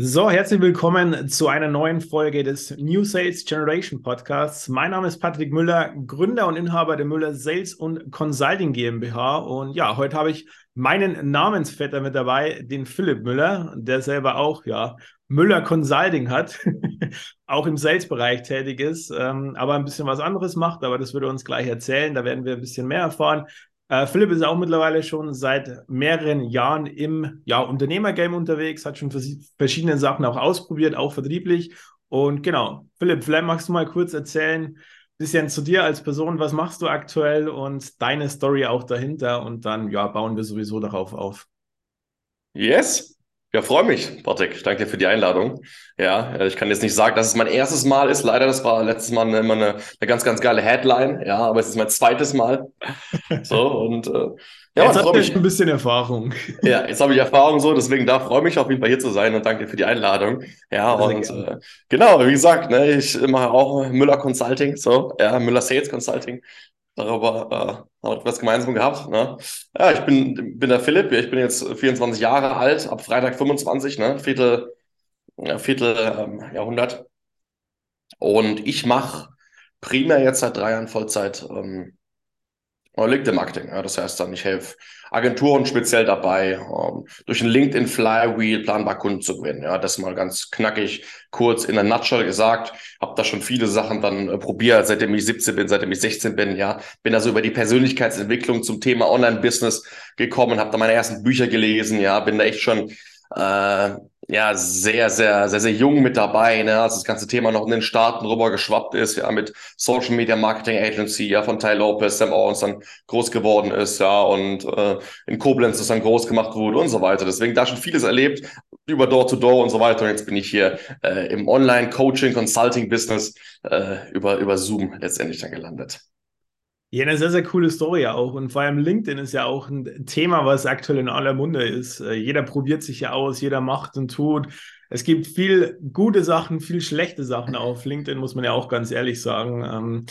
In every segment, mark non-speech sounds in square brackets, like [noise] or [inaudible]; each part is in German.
So, herzlich willkommen zu einer neuen Folge des New Sales Generation Podcasts. Mein Name ist Patrick Müller, Gründer und Inhaber der Müller Sales und Consulting GmbH. Und ja, heute habe ich meinen Namensvetter mit dabei, den Philipp Müller, der selber auch, ja, Müller Consulting hat, [laughs] auch im Sales-Bereich tätig ist, ähm, aber ein bisschen was anderes macht. Aber das würde uns gleich erzählen. Da werden wir ein bisschen mehr erfahren. Äh, Philipp ist auch mittlerweile schon seit mehreren Jahren im ja, Unternehmergame unterwegs, hat schon verschiedene Sachen auch ausprobiert, auch vertrieblich. Und genau, Philipp, vielleicht magst du mal kurz erzählen, bisschen zu dir als Person, was machst du aktuell und deine Story auch dahinter und dann ja, bauen wir sowieso darauf auf. Yes, ja, freue mich, Patrick. Danke dir für die Einladung. Ja, äh, ich kann jetzt nicht sagen, dass es mein erstes Mal ist. Leider, das war letztes Mal immer eine, eine ganz, ganz geile Headline. Ja, aber es ist mein zweites Mal. So, und äh, ja, jetzt habt ihr schon ein bisschen Erfahrung. Ja, jetzt habe ich Erfahrung so, deswegen da freue ich mich auf jeden Fall hier zu sein und danke für die Einladung. Ja, und äh, genau, wie gesagt, ne, ich mache auch Müller Consulting, so, ja, Müller Sales Consulting darüber äh, haben wir etwas gemeinsam gehabt. Ne? Ja, ich bin, bin der Philipp, ich bin jetzt 24 Jahre alt, ab Freitag 25, ne? Viertel, Viertel ähm, Jahrhundert. Und ich mache primär jetzt seit drei Jahren Vollzeit ähm, LinkedIn-Marketing. Ja, das heißt dann, ich helfe Agenturen speziell dabei, ähm, durch ein LinkedIn Flywheel planbar Kunden zu gewinnen. Ja, das mal ganz knackig, kurz in der Nutshell gesagt. Habe da schon viele Sachen dann äh, probiert, seitdem ich 17 bin, seitdem ich 16 bin. Ja, bin also über die Persönlichkeitsentwicklung zum Thema Online-Business gekommen, habe da meine ersten Bücher gelesen. Ja, bin da echt schon äh, ja, sehr, sehr, sehr, sehr jung mit dabei, ne, als das ganze Thema noch in den Staaten rüber geschwappt ist, ja, mit Social Media Marketing Agency, ja, von Ty Lopez, Sam Owens dann groß geworden ist, ja, und äh, in Koblenz das dann groß gemacht wurde und so weiter. Deswegen da schon vieles erlebt, über Door-to-Door -Door und so weiter. Und jetzt bin ich hier äh, im Online-Coaching-Consulting-Business äh, über, über Zoom letztendlich dann gelandet. Ja, eine sehr, sehr coole Story auch. Und vor allem LinkedIn ist ja auch ein Thema, was aktuell in aller Munde ist. Äh, jeder probiert sich ja aus, jeder macht und tut. Es gibt viel gute Sachen, viel schlechte Sachen auf LinkedIn, muss man ja auch ganz ehrlich sagen. Ähm,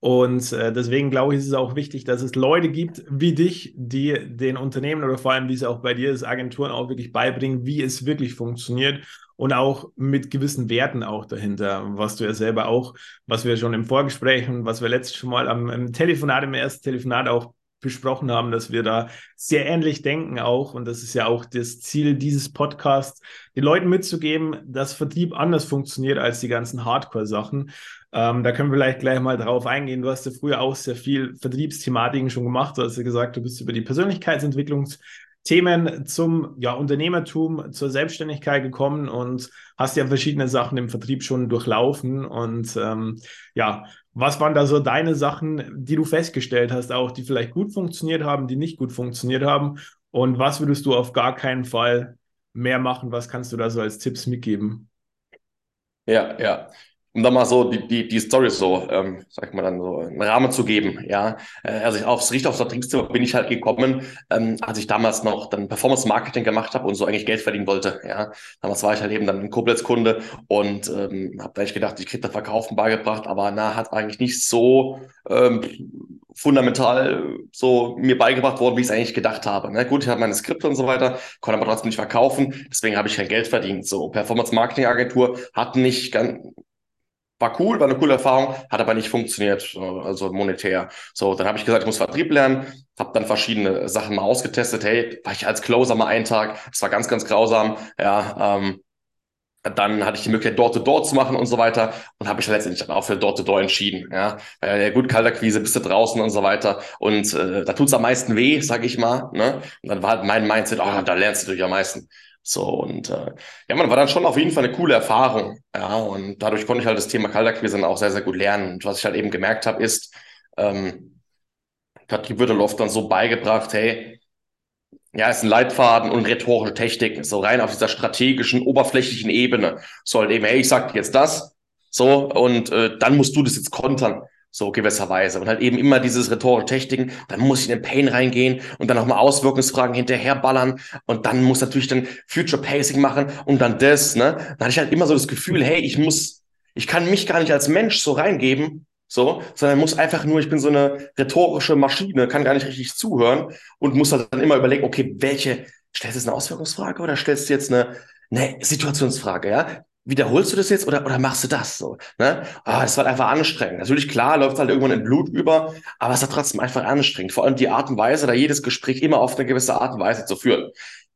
und äh, deswegen glaube ich, ist es auch wichtig, dass es Leute gibt wie dich, die den Unternehmen oder vor allem, wie es auch bei dir ist, Agenturen auch wirklich beibringen, wie es wirklich funktioniert und auch mit gewissen Werten auch dahinter, was du ja selber auch, was wir schon im Vorgespräch und was wir letztes schon mal am, am Telefonat, im ersten Telefonat auch besprochen haben, dass wir da sehr ähnlich denken auch. Und das ist ja auch das Ziel dieses Podcasts, den Leuten mitzugeben, dass Vertrieb anders funktioniert als die ganzen Hardcore-Sachen. Ähm, da können wir vielleicht gleich mal drauf eingehen. Du hast ja früher auch sehr viel Vertriebsthematiken schon gemacht. Du hast ja gesagt, du bist über die Persönlichkeitsentwicklungs Themen zum ja, Unternehmertum, zur Selbstständigkeit gekommen und hast ja verschiedene Sachen im Vertrieb schon durchlaufen. Und ähm, ja, was waren da so deine Sachen, die du festgestellt hast, auch die vielleicht gut funktioniert haben, die nicht gut funktioniert haben? Und was würdest du auf gar keinen Fall mehr machen? Was kannst du da so als Tipps mitgeben? Ja, ja um da mal so die, die, die Story so, ähm, sag ich mal, dann so einen Rahmen zu geben, ja. Äh, also ich aufs Richt aufs Vertriebsthema bin ich halt gekommen, ähm, als ich damals noch dann Performance Marketing gemacht habe und so eigentlich Geld verdienen wollte, ja. Damals war ich halt eben dann ein Koblenz-Kunde und ähm, habe eigentlich gedacht, ich krieg da Verkaufen beigebracht, aber na, hat eigentlich nicht so ähm, fundamental so mir beigebracht worden, wie ich es eigentlich gedacht habe. Ne? Gut, ich habe meine Skripte und so weiter, konnte aber trotzdem nicht verkaufen, deswegen habe ich kein Geld verdient. So, Performance Marketing Agentur hat nicht ganz war cool, war eine coole Erfahrung, hat aber nicht funktioniert, also monetär. So, dann habe ich gesagt, ich muss Vertrieb lernen, habe dann verschiedene Sachen mal ausgetestet. Hey, war ich als Closer mal einen Tag, das war ganz, ganz grausam. Ja, ähm, dann hatte ich die Möglichkeit, Door-to-Door zu machen und so weiter und habe ich letztendlich dann auch für Door-to-Door entschieden. Ja, ja gut, Kalterquise, bist du draußen und so weiter und äh, da tut's am meisten weh, sag ich mal. Ne? Und dann war halt mein Mindset, oh, da lernst du durch am meisten. So, und äh, ja, man war dann schon auf jeden Fall eine coole Erfahrung. Ja, und dadurch konnte ich halt das Thema Kaltakquise dann auch sehr, sehr gut lernen. Und was ich halt eben gemerkt habe, ist, ähm, Vertrieb wird oft dann so beigebracht, hey, ja, ist ein Leitfaden und rhetorische Technik, so rein auf dieser strategischen, oberflächlichen Ebene. So halt eben, hey, ich sag dir jetzt das, so, und äh, dann musst du das jetzt kontern so gewisserweise. Und halt eben immer dieses rhetorische Techniken, dann muss ich in den Pain reingehen und dann nochmal Auswirkungsfragen hinterherballern und dann muss natürlich dann Future Pacing machen und dann das, ne? Dann hatte ich halt immer so das Gefühl, hey, ich muss, ich kann mich gar nicht als Mensch so reingeben, so, sondern muss einfach nur, ich bin so eine rhetorische Maschine, kann gar nicht richtig zuhören und muss halt dann immer überlegen, okay, welche, stellst du jetzt eine Auswirkungsfrage oder stellst du jetzt eine, eine Situationsfrage, ja. Wiederholst du das jetzt oder, oder machst du das so? Ne? Ah, das war einfach anstrengend. Natürlich, klar, läuft halt irgendwann in Blut über, aber es war trotzdem einfach anstrengend. Vor allem die Art und Weise, da jedes Gespräch immer auf eine gewisse Art und Weise zu führen.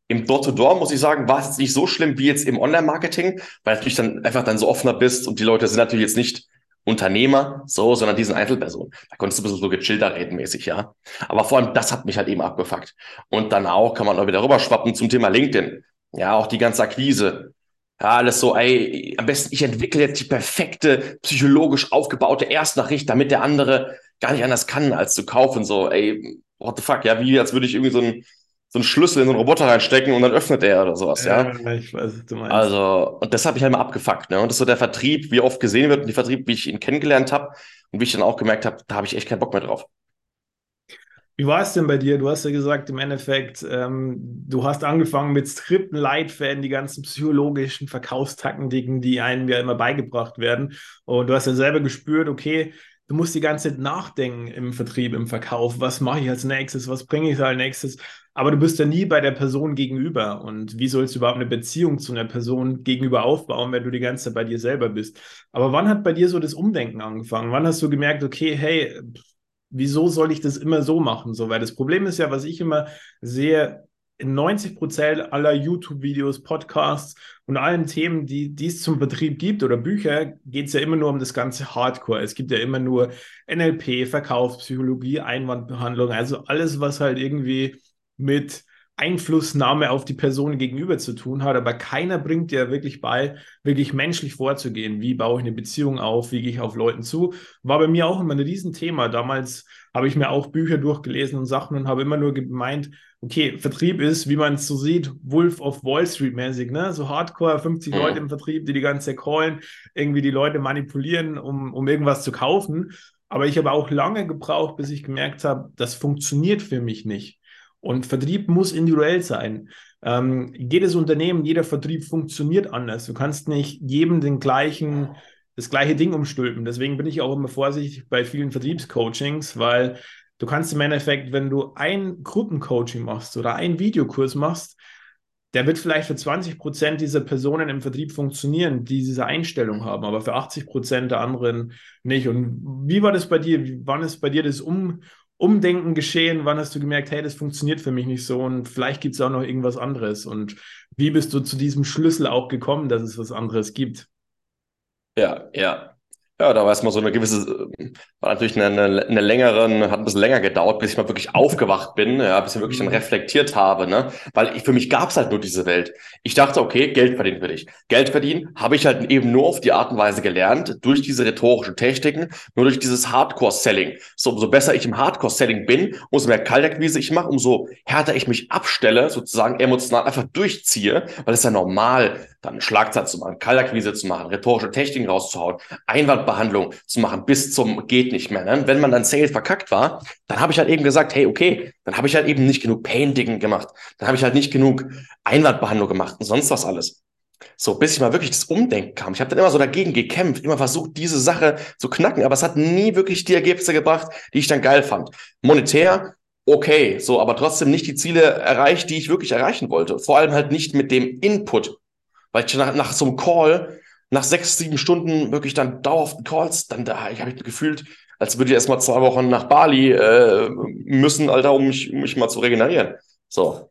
Im Door-to-Door, -Door, muss ich sagen, war es jetzt nicht so schlimm wie jetzt im Online-Marketing, weil natürlich dann einfach dann so offener bist und die Leute sind natürlich jetzt nicht Unternehmer, so, sondern diesen Einzelpersonen. Da konntest du ein bisschen so gechillter reden mäßig, ja. Aber vor allem das hat mich halt eben abgefuckt. Und dann auch kann man auch wieder rüberschwappen zum Thema LinkedIn. Ja, auch die ganze Akquise. Ja, alles so, ey, am besten ich entwickle jetzt die perfekte, psychologisch aufgebaute Erstnachricht, damit der andere gar nicht anders kann, als zu kaufen. So, ey, what the fuck, ja, wie als würde ich irgendwie so ein so einen Schlüssel in so einen Roboter reinstecken und dann öffnet er oder sowas, ja. ja. Ich weiß, was du meinst. Also, und das habe ich halt mal abgefuckt, ne? Und das ist so der Vertrieb, wie oft gesehen wird und die Vertrieb, wie ich ihn kennengelernt habe und wie ich dann auch gemerkt habe, da habe ich echt keinen Bock mehr drauf. Wie war es denn bei dir? Du hast ja gesagt, im Endeffekt, ähm, du hast angefangen mit Skripten, Leitfäden, die ganzen psychologischen Verkaufstaktiken, die einem ja immer beigebracht werden. Und du hast ja selber gespürt, okay, du musst die ganze Zeit nachdenken im Vertrieb, im Verkauf. Was mache ich als nächstes? Was bringe ich als nächstes? Aber du bist ja nie bei der Person gegenüber. Und wie sollst du überhaupt eine Beziehung zu einer Person gegenüber aufbauen, wenn du die ganze Zeit bei dir selber bist? Aber wann hat bei dir so das Umdenken angefangen? Wann hast du gemerkt, okay, hey, wieso soll ich das immer so machen? So, weil das Problem ist ja, was ich immer sehe, in 90 Prozent aller YouTube-Videos, Podcasts und allen Themen, die, die es zum Betrieb gibt oder Bücher, geht es ja immer nur um das ganze Hardcore. Es gibt ja immer nur NLP, Verkaufspsychologie, Einwandbehandlung, also alles, was halt irgendwie mit Einflussnahme auf die Person gegenüber zu tun hat, aber keiner bringt dir wirklich bei, wirklich menschlich vorzugehen. Wie baue ich eine Beziehung auf? Wie gehe ich auf Leuten zu? War bei mir auch immer ein Riesenthema. Damals habe ich mir auch Bücher durchgelesen und Sachen und habe immer nur gemeint, okay, Vertrieb ist, wie man es so sieht, Wolf of Wall Street mäßig, ne? So Hardcore, 50 mhm. Leute im Vertrieb, die die ganze Zeit callen, irgendwie die Leute manipulieren, um, um irgendwas zu kaufen. Aber ich habe auch lange gebraucht, bis ich gemerkt habe, das funktioniert für mich nicht. Und Vertrieb muss individuell sein. Ähm, jedes Unternehmen, jeder Vertrieb funktioniert anders. Du kannst nicht jedem den gleichen, das gleiche Ding umstülpen. Deswegen bin ich auch immer vorsichtig bei vielen Vertriebscoachings, weil du kannst im Endeffekt, wenn du ein Gruppencoaching machst oder einen Videokurs machst, der wird vielleicht für 20 Prozent dieser Personen im Vertrieb funktionieren, die diese Einstellung haben, aber für 80 Prozent der anderen nicht. Und wie war das bei dir? Wann ist bei dir das um, Umdenken geschehen? Wann hast du gemerkt, hey, das funktioniert für mich nicht so und vielleicht gibt es auch noch irgendwas anderes? Und wie bist du zu diesem Schlüssel auch gekommen, dass es was anderes gibt? Ja, ja. Ja, da war es mal so eine gewisse, war natürlich eine, eine, eine längere, hat ein bisschen länger gedauert, bis ich mal wirklich aufgewacht bin, ja, bis ich wirklich dann mhm. reflektiert habe, ne? Weil ich, für mich gab es halt nur diese Welt. Ich dachte, okay, Geld verdienen will ich. Geld verdienen habe ich halt eben nur auf die Art und Weise gelernt, durch diese rhetorischen Techniken, nur durch dieses Hardcore-Selling. So, umso besser ich im Hardcore-Selling bin, umso mehr Kaltakquise ich mache, umso härter ich mich abstelle, sozusagen emotional einfach durchziehe, weil es ja normal, dann Schlagzeilen zu machen, Kaltakquise zu machen, rhetorische Techniken rauszuhauen, Einwandbehandlung zu machen bis zum geht nicht mehr. Ne? Wenn man dann Sales verkackt war, dann habe ich halt eben gesagt, hey, okay, dann habe ich halt eben nicht genug Painting gemacht, dann habe ich halt nicht genug Einwandbehandlung gemacht und sonst was alles. So, bis ich mal wirklich das Umdenken kam. Ich habe dann immer so dagegen gekämpft, immer versucht, diese Sache zu knacken, aber es hat nie wirklich die Ergebnisse gebracht, die ich dann geil fand. Monetär, okay, so, aber trotzdem nicht die Ziele erreicht, die ich wirklich erreichen wollte. Vor allem halt nicht mit dem Input, weil ich nach, nach so einem Call, nach sechs, sieben Stunden wirklich dann dauerhaften Calls, dann da habe ich gefühlt, als würde ich erst mal zwei Wochen nach Bali äh, müssen, Alter, um mich, um mich mal zu regenerieren. So.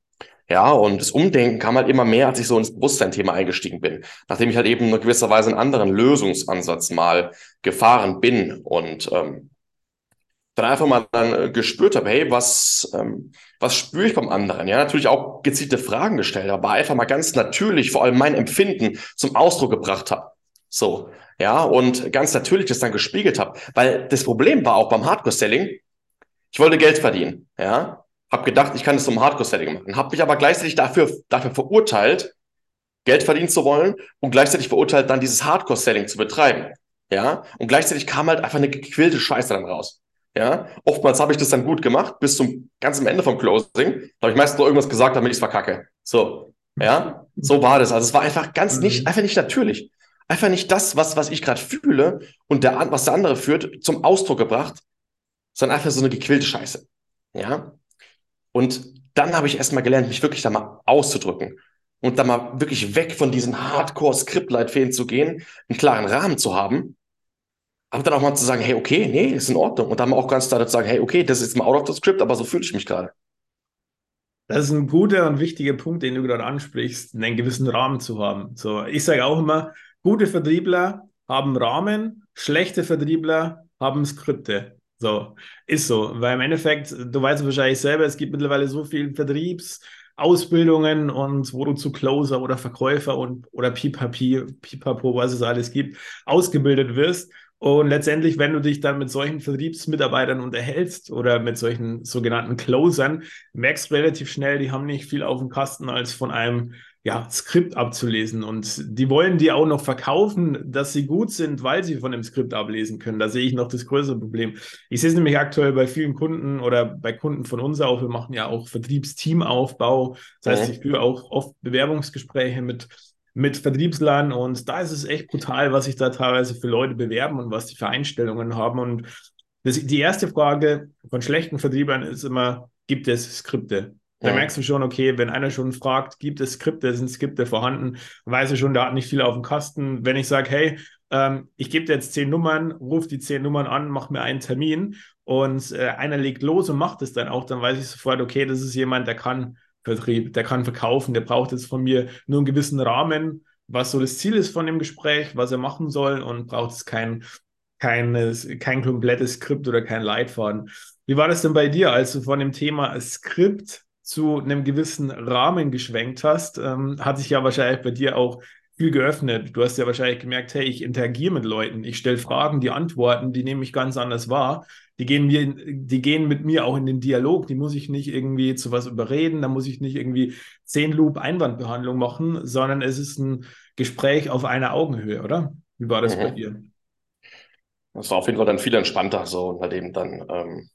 Ja, und das Umdenken kam halt immer mehr, als ich so ins Bewusstsein-Thema eingestiegen bin. Nachdem ich halt eben in gewisser Weise einen anderen Lösungsansatz mal gefahren bin und ähm, dann einfach mal dann äh, gespürt habe, hey, was, ähm, was spüre ich beim anderen? Ja, natürlich auch gezielte Fragen gestellt, aber einfach mal ganz natürlich vor allem mein Empfinden zum Ausdruck gebracht habe. So, ja, und ganz natürlich das dann gespiegelt habe. Weil das Problem war auch beim Hardcore-Selling, ich wollte Geld verdienen, ja, habe gedacht, ich kann das zum Hardcore-Selling machen, habe mich aber gleichzeitig dafür, dafür verurteilt, Geld verdienen zu wollen und gleichzeitig verurteilt, dann dieses Hardcore-Selling zu betreiben. Ja, und gleichzeitig kam halt einfach eine gequillte Scheiße dann raus. Ja, oftmals habe ich das dann gut gemacht, bis zum ganzen Ende vom Closing. Da habe ich meistens nur irgendwas gesagt, damit ich es verkacke. So, ja, so war das. Also es war einfach ganz nicht, mhm. einfach nicht natürlich. Einfach nicht das, was, was ich gerade fühle und der, was der andere führt, zum Ausdruck gebracht, sondern einfach so eine gequillte Scheiße. Ja. Und dann habe ich erstmal gelernt, mich wirklich da mal auszudrücken. und dann mal wirklich weg von diesen Hardcore-Skriptleitfäden zu gehen, einen klaren Rahmen zu haben, aber dann auch mal zu sagen, hey, okay, nee, ist in Ordnung. Und dann auch ganz klar zu sagen, hey, okay, das ist jetzt mal out of the script, aber so fühle ich mich gerade. Das ist ein guter und wichtiger Punkt, den du gerade ansprichst, einen gewissen Rahmen zu haben. So, ich sage auch immer, gute Vertriebler haben Rahmen, schlechte Vertriebler haben Skripte. So, ist so. Weil im Endeffekt, du weißt wahrscheinlich selber, es gibt mittlerweile so viele Vertriebsausbildungen und wo du zu Closer oder Verkäufer und oder Pipapi, Pipapo, was es alles gibt, ausgebildet wirst. Und letztendlich, wenn du dich dann mit solchen Vertriebsmitarbeitern unterhältst oder mit solchen sogenannten Closern, merkst du relativ schnell, die haben nicht viel auf dem Kasten, als von einem ja, Skript abzulesen. Und die wollen dir auch noch verkaufen, dass sie gut sind, weil sie von dem Skript ablesen können. Da sehe ich noch das größere Problem. Ich sehe es nämlich aktuell bei vielen Kunden oder bei Kunden von uns auch. Wir machen ja auch Vertriebsteamaufbau. Das heißt, ich führe auch oft Bewerbungsgespräche mit mit Vertriebslern und da ist es echt brutal, was sich da teilweise für Leute bewerben und was die für Einstellungen haben. Und das, die erste Frage von schlechten Vertriebern ist immer, gibt es Skripte? Da ja. merkst du schon, okay, wenn einer schon fragt, gibt es Skripte, sind Skripte vorhanden, weiß er schon, da hat nicht viel auf dem Kasten. Wenn ich sage, hey, ähm, ich gebe dir jetzt zehn Nummern, ruf die zehn Nummern an, mach mir einen Termin und äh, einer legt los und macht es dann auch, dann weiß ich sofort, okay, das ist jemand, der kann Vertrieb, der kann verkaufen, der braucht jetzt von mir nur einen gewissen Rahmen, was so das Ziel ist von dem Gespräch, was er machen soll und braucht es kein, kein, kein komplettes Skript oder kein Leitfaden. Wie war das denn bei dir, als du von dem Thema Skript zu einem gewissen Rahmen geschwenkt hast? Ähm, hat sich ja wahrscheinlich bei dir auch viel geöffnet. Du hast ja wahrscheinlich gemerkt, hey, ich interagiere mit Leuten, ich stelle Fragen, die Antworten, die nehme ich ganz anders wahr. Die gehen, mir, die gehen mit mir auch in den Dialog, die muss ich nicht irgendwie zu was überreden, da muss ich nicht irgendwie zehn Loop Einwandbehandlung machen, sondern es ist ein Gespräch auf einer Augenhöhe, oder? Wie war das mhm. bei dir? Das war auf jeden Fall dann viel entspannter, so unter dem dann ähm,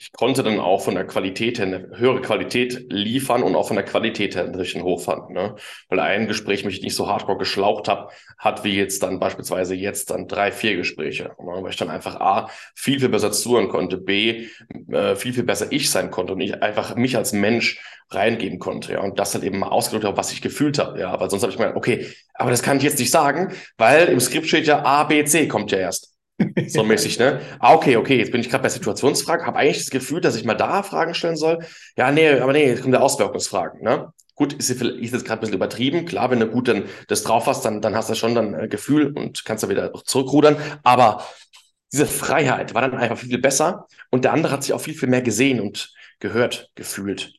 ich konnte dann auch von der Qualität her eine höhere Qualität liefern und auch von der Qualität her natürlich einen hochfahren. Ne? Weil ein Gespräch mich nicht so hardcore geschlaucht habe, hat wie jetzt dann beispielsweise jetzt dann drei, vier Gespräche. Ne? Weil ich dann einfach A, viel, viel besser zuhören konnte, B, äh, viel, viel besser ich sein konnte und ich einfach mich als Mensch reingeben konnte. Ja? Und das halt eben mal ausgedrückt habe, was ich gefühlt habe. Ja, weil sonst habe ich mir okay, aber das kann ich jetzt nicht sagen, weil im Skript steht ja A, B, C kommt ja erst. [laughs] So mäßig, ne? Ah, okay, okay, jetzt bin ich gerade bei Situationsfragen, habe eigentlich das Gefühl, dass ich mal da Fragen stellen soll. Ja, nee, aber nee, jetzt kommen der Auswirkungsfragen, ne? Gut, ist, ist jetzt gerade ein bisschen übertrieben. Klar, wenn du gut dann das drauf hast, dann, dann hast du schon dann äh, Gefühl und kannst da wieder zurückrudern. Aber diese Freiheit war dann einfach viel, viel besser und der andere hat sich auch viel, viel mehr gesehen und gehört, gefühlt.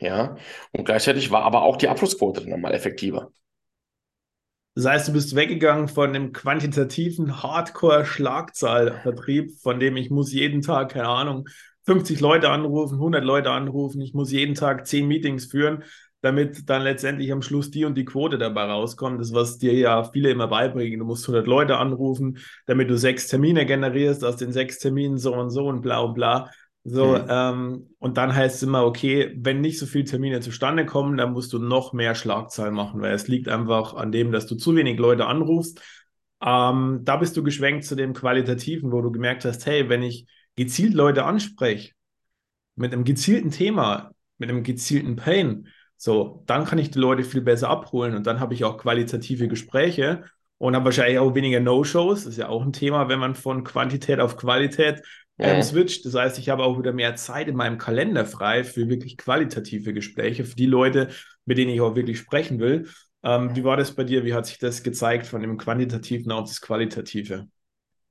Ja, und gleichzeitig war aber auch die Abschlussquote dann mal effektiver. Das heißt, du bist weggegangen von dem quantitativen Hardcore-Schlagzahlvertrieb, von dem ich muss jeden Tag, keine Ahnung, 50 Leute anrufen, 100 Leute anrufen, ich muss jeden Tag 10 Meetings führen, damit dann letztendlich am Schluss die und die Quote dabei rauskommt. Das, was dir ja viele immer beibringen. Du musst 100 Leute anrufen, damit du sechs Termine generierst, aus den sechs Terminen so und so und bla und bla. So, mhm. ähm, und dann heißt es immer, okay, wenn nicht so viele Termine zustande kommen, dann musst du noch mehr Schlagzahl machen, weil es liegt einfach an dem, dass du zu wenig Leute anrufst. Ähm, da bist du geschwenkt zu dem Qualitativen, wo du gemerkt hast, hey, wenn ich gezielt Leute anspreche, mit einem gezielten Thema, mit einem gezielten Pain, so, dann kann ich die Leute viel besser abholen und dann habe ich auch qualitative Gespräche und habe wahrscheinlich auch weniger No-Shows. Das ist ja auch ein Thema, wenn man von Quantität auf Qualität ähm, switcht. Das heißt, ich habe auch wieder mehr Zeit in meinem Kalender frei für wirklich qualitative Gespräche, für die Leute, mit denen ich auch wirklich sprechen will. Ähm, wie war das bei dir? Wie hat sich das gezeigt von dem Quantitativen auf das Qualitative?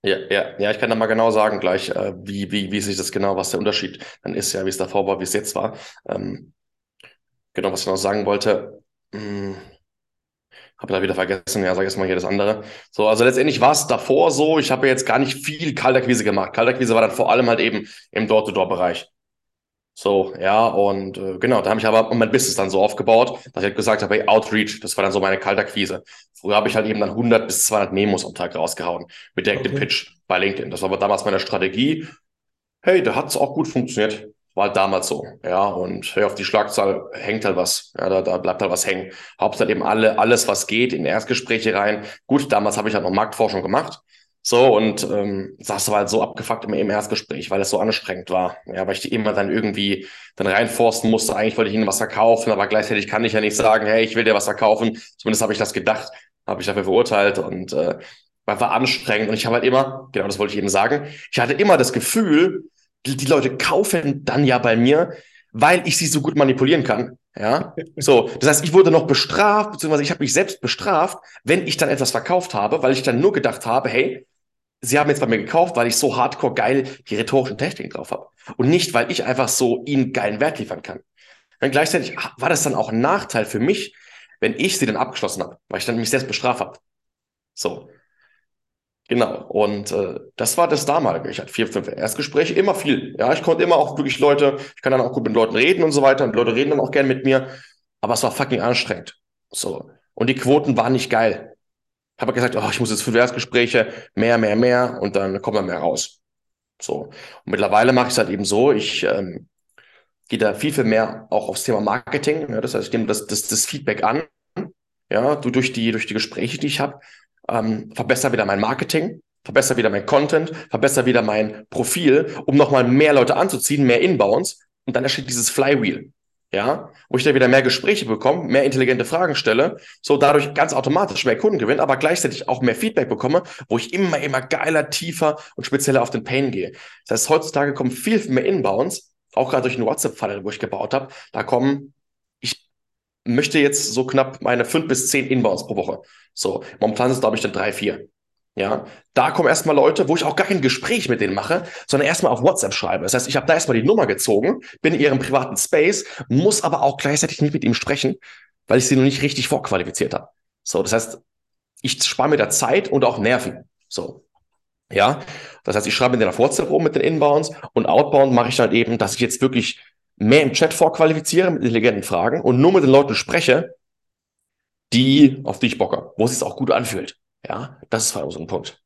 Ja, ja, ja, ich kann da mal genau sagen gleich, äh, wie, wie, wie sich das genau, was der Unterschied dann ist, ja, wie es davor war, wie es jetzt war. Ähm, genau, was ich noch sagen wollte. Mh, hm, habe da wieder vergessen, ja, sag jetzt mal hier das andere. So, also letztendlich war es davor so, ich habe jetzt gar nicht viel Kalterquise gemacht. Kalterquise war dann vor allem halt eben im Door-to-Door-Bereich. So, ja, und äh, genau, da habe ich aber mein Business dann so aufgebaut, dass ich halt gesagt habe, hey, Outreach, das war dann so meine Kalterquise. Früher habe ich halt eben dann 100 bis 200 Memos am Tag rausgehauen mit direkt okay. Pitch bei LinkedIn. Das war aber damals meine Strategie. Hey, da hat es auch gut funktioniert. War halt damals so, ja. Und hey, auf die Schlagzahl hängt halt was. Ja, da, da bleibt halt was hängen. Hauptsache eben alle, alles, was geht, in Erstgespräche rein. Gut, damals habe ich halt noch Marktforschung gemacht. So, und ähm, saß aber halt so abgefuckt im, im Erstgespräch, weil es so anstrengend war. Ja, weil ich die immer dann irgendwie dann reinforsten musste. Eigentlich wollte ich ihnen was verkaufen, aber gleichzeitig kann ich ja nicht sagen, hey, ich will dir was verkaufen. Zumindest habe ich das gedacht, habe ich dafür verurteilt und äh, war, war anstrengend. Und ich habe halt immer, genau das wollte ich eben sagen, ich hatte immer das Gefühl, die, die Leute kaufen dann ja bei mir, weil ich sie so gut manipulieren kann. Ja, so. Das heißt, ich wurde noch bestraft, beziehungsweise ich habe mich selbst bestraft, wenn ich dann etwas verkauft habe, weil ich dann nur gedacht habe, hey, sie haben jetzt bei mir gekauft, weil ich so hardcore geil die rhetorischen Techniken drauf habe. Und nicht, weil ich einfach so ihnen geilen Wert liefern kann. Und gleichzeitig war das dann auch ein Nachteil für mich, wenn ich sie dann abgeschlossen habe, weil ich dann mich selbst bestraft habe. So. Genau. Und äh, das war das damalige. Ich hatte vier, fünf Erstgespräche, immer viel. Ja, ich konnte immer auch wirklich Leute, ich kann dann auch gut mit Leuten reden und so weiter. Und Leute reden dann auch gern mit mir. Aber es war fucking anstrengend. So. Und die Quoten waren nicht geil. Ich habe gesagt, oh, ich muss jetzt fünf Erstgespräche, mehr, mehr, mehr und dann kommt dann mehr raus. So. Und mittlerweile mache ich es halt eben so, ich ähm, gehe da viel, viel mehr auch aufs Thema Marketing. Ja, das heißt, ich nehme das, das, das Feedback an, ja, durch die, durch die Gespräche, die ich habe ähm, verbessere wieder mein Marketing, verbessere wieder mein Content, verbessere wieder mein Profil, um nochmal mehr Leute anzuziehen, mehr Inbounds. Und dann entsteht dieses Flywheel. Ja, wo ich dann wieder mehr Gespräche bekomme, mehr intelligente Fragen stelle, so dadurch ganz automatisch mehr Kunden gewinne, aber gleichzeitig auch mehr Feedback bekomme, wo ich immer, immer geiler, tiefer und spezieller auf den Pain gehe. Das heißt, heutzutage kommen viel, mehr Inbounds, auch gerade durch einen WhatsApp-Funnel, wo ich gebaut habe, da kommen möchte jetzt so knapp meine fünf bis zehn Inbounds pro Woche. So, momentan ist glaube ich dann drei, vier. Ja, da kommen erstmal Leute, wo ich auch gar kein Gespräch mit denen mache, sondern erstmal auf WhatsApp schreibe. Das heißt, ich habe da erstmal die Nummer gezogen, bin in ihrem privaten Space, muss aber auch gleichzeitig nicht mit ihm sprechen, weil ich sie noch nicht richtig vorqualifiziert habe. So, das heißt, ich spare mir da Zeit und auch Nerven. So. Ja, das heißt, ich schreibe mit denen auf WhatsApp rum mit den Inbounds und Outbound mache ich dann eben, dass ich jetzt wirklich mehr im Chat vorqualifiziere mit intelligenten Fragen und nur mit den Leuten spreche, die, auf die ich bocke, wo es sich auch gut anfühlt. Ja, das ist halt so ein Punkt.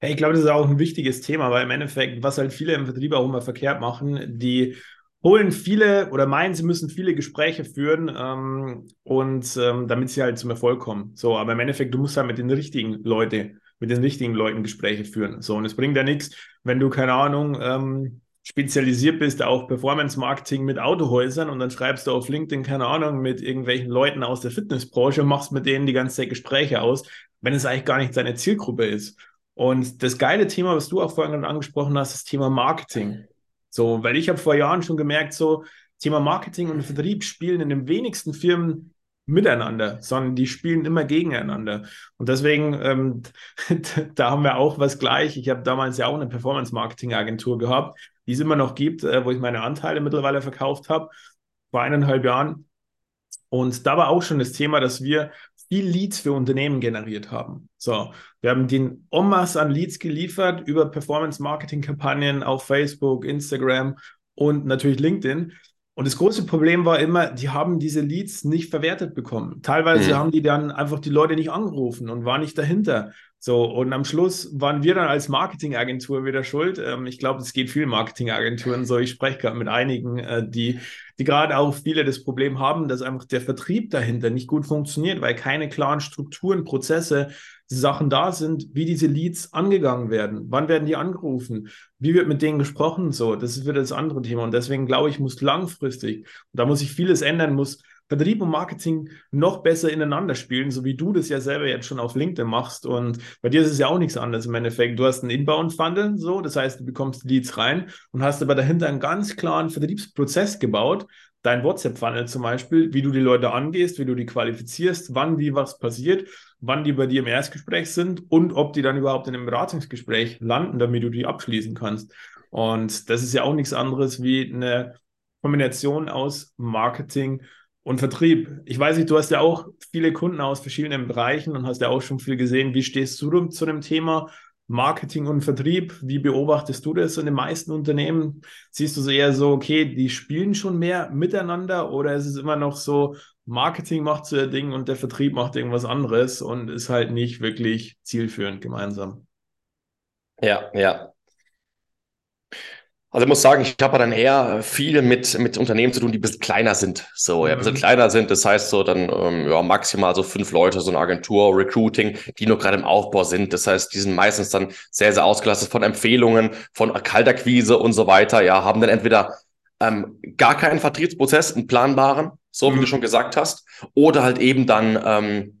Hey, ich glaube, das ist auch ein wichtiges Thema, weil im Endeffekt, was halt viele im Vertrieb auch immer verkehrt machen, die holen viele oder meinen, sie müssen viele Gespräche führen ähm, und ähm, damit sie halt zum Erfolg kommen. So, aber im Endeffekt, du musst halt mit den richtigen Leuten, mit den richtigen Leuten Gespräche führen. So, und es bringt ja nichts, wenn du, keine Ahnung, ähm, spezialisiert bist auf Performance-Marketing mit Autohäusern und dann schreibst du auf LinkedIn, keine Ahnung, mit irgendwelchen Leuten aus der Fitnessbranche und machst mit denen die ganze Zeit Gespräche aus, wenn es eigentlich gar nicht deine Zielgruppe ist. Und das geile Thema, was du auch vorhin angesprochen hast, das Thema Marketing. So, weil ich habe vor Jahren schon gemerkt, so Thema Marketing und Vertrieb spielen in den wenigsten Firmen miteinander, sondern die spielen immer gegeneinander. Und deswegen, ähm, [laughs] da haben wir auch was gleich. Ich habe damals ja auch eine Performance-Marketing-Agentur gehabt die es immer noch gibt, äh, wo ich meine Anteile mittlerweile verkauft habe, vor eineinhalb Jahren. Und da war auch schon das Thema, dass wir viel Leads für Unternehmen generiert haben. So, wir haben den en masse an Leads geliefert über Performance-Marketing-Kampagnen auf Facebook, Instagram und natürlich LinkedIn. Und das große Problem war immer, die haben diese Leads nicht verwertet bekommen. Teilweise mhm. haben die dann einfach die Leute nicht angerufen und waren nicht dahinter. So, und am Schluss waren wir dann als Marketingagentur wieder schuld. Ähm, ich glaube, es geht vielen Marketingagenturen so. Ich spreche gerade mit einigen, äh, die, die gerade auch viele das Problem haben, dass einfach der Vertrieb dahinter nicht gut funktioniert, weil keine klaren Strukturen, Prozesse, Sachen da sind, wie diese Leads angegangen werden. Wann werden die angerufen? Wie wird mit denen gesprochen? So, das ist wieder das andere Thema. Und deswegen glaube ich, muss langfristig, da muss sich vieles ändern, muss Vertrieb und Marketing noch besser ineinander spielen, so wie du das ja selber jetzt schon auf LinkedIn machst. Und bei dir ist es ja auch nichts anderes im Endeffekt. Du hast einen Inbound-Funnel, so, das heißt, du bekommst Leads rein und hast aber dahinter einen ganz klaren Vertriebsprozess gebaut. Dein WhatsApp-Funnel zum Beispiel, wie du die Leute angehst, wie du die qualifizierst, wann wie was passiert, wann die bei dir im Erstgespräch sind und ob die dann überhaupt in einem Beratungsgespräch landen, damit du die abschließen kannst. Und das ist ja auch nichts anderes wie eine Kombination aus Marketing und Vertrieb. Ich weiß nicht, du hast ja auch viele Kunden aus verschiedenen Bereichen und hast ja auch schon viel gesehen. Wie stehst du zu dem Thema Marketing und Vertrieb? Wie beobachtest du das in den meisten Unternehmen? Siehst du so eher so, okay, die spielen schon mehr miteinander oder ist es immer noch so, Marketing macht so ihr Ding und der Vertrieb macht irgendwas anderes und ist halt nicht wirklich zielführend gemeinsam? Ja, ja. Also ich muss sagen, ich habe dann eher viel mit, mit Unternehmen zu tun, die ein bisschen kleiner sind. So, ja, ein bisschen mhm. kleiner sind, das heißt so dann ähm, ja, maximal so fünf Leute, so eine Agentur, Recruiting, die nur gerade im Aufbau sind. Das heißt, die sind meistens dann sehr, sehr ausgelastet von Empfehlungen, von Kalterquise und so weiter. Ja, haben dann entweder ähm, gar keinen Vertriebsprozess, einen planbaren, so wie mhm. du schon gesagt hast, oder halt eben dann ähm,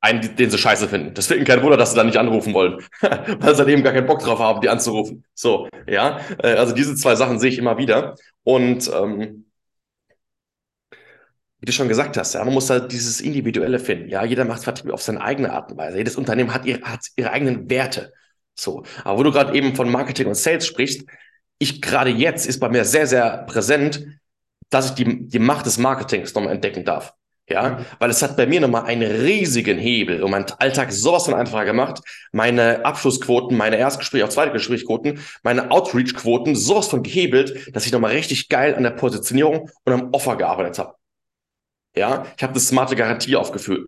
einen, den sie scheiße finden. Deswegen kein Wunder, dass sie da nicht anrufen wollen, [laughs] weil sie dann eben gar keinen Bock drauf haben, die anzurufen. So, ja, äh, also diese zwei Sachen sehe ich immer wieder. Und ähm, wie du schon gesagt hast, ja, man muss halt dieses Individuelle finden. Ja, jeder macht Vertrieb auf seine eigene Art und Weise. Jedes Unternehmen hat, ihr, hat ihre eigenen Werte. So, aber wo du gerade eben von Marketing und Sales sprichst, ich gerade jetzt ist bei mir sehr, sehr präsent, dass ich die, die Macht des Marketings nochmal entdecken darf. Ja, mhm. weil es hat bei mir nochmal einen riesigen Hebel und meinen Alltag sowas von einfacher gemacht. Meine Abschlussquoten, meine Erstgespräch, auch zweite Gesprächquoten, meine Outreach-Quoten sowas von gehebelt, dass ich nochmal richtig geil an der Positionierung und am Offer gearbeitet habe. Ja, ich habe das smarte Garantie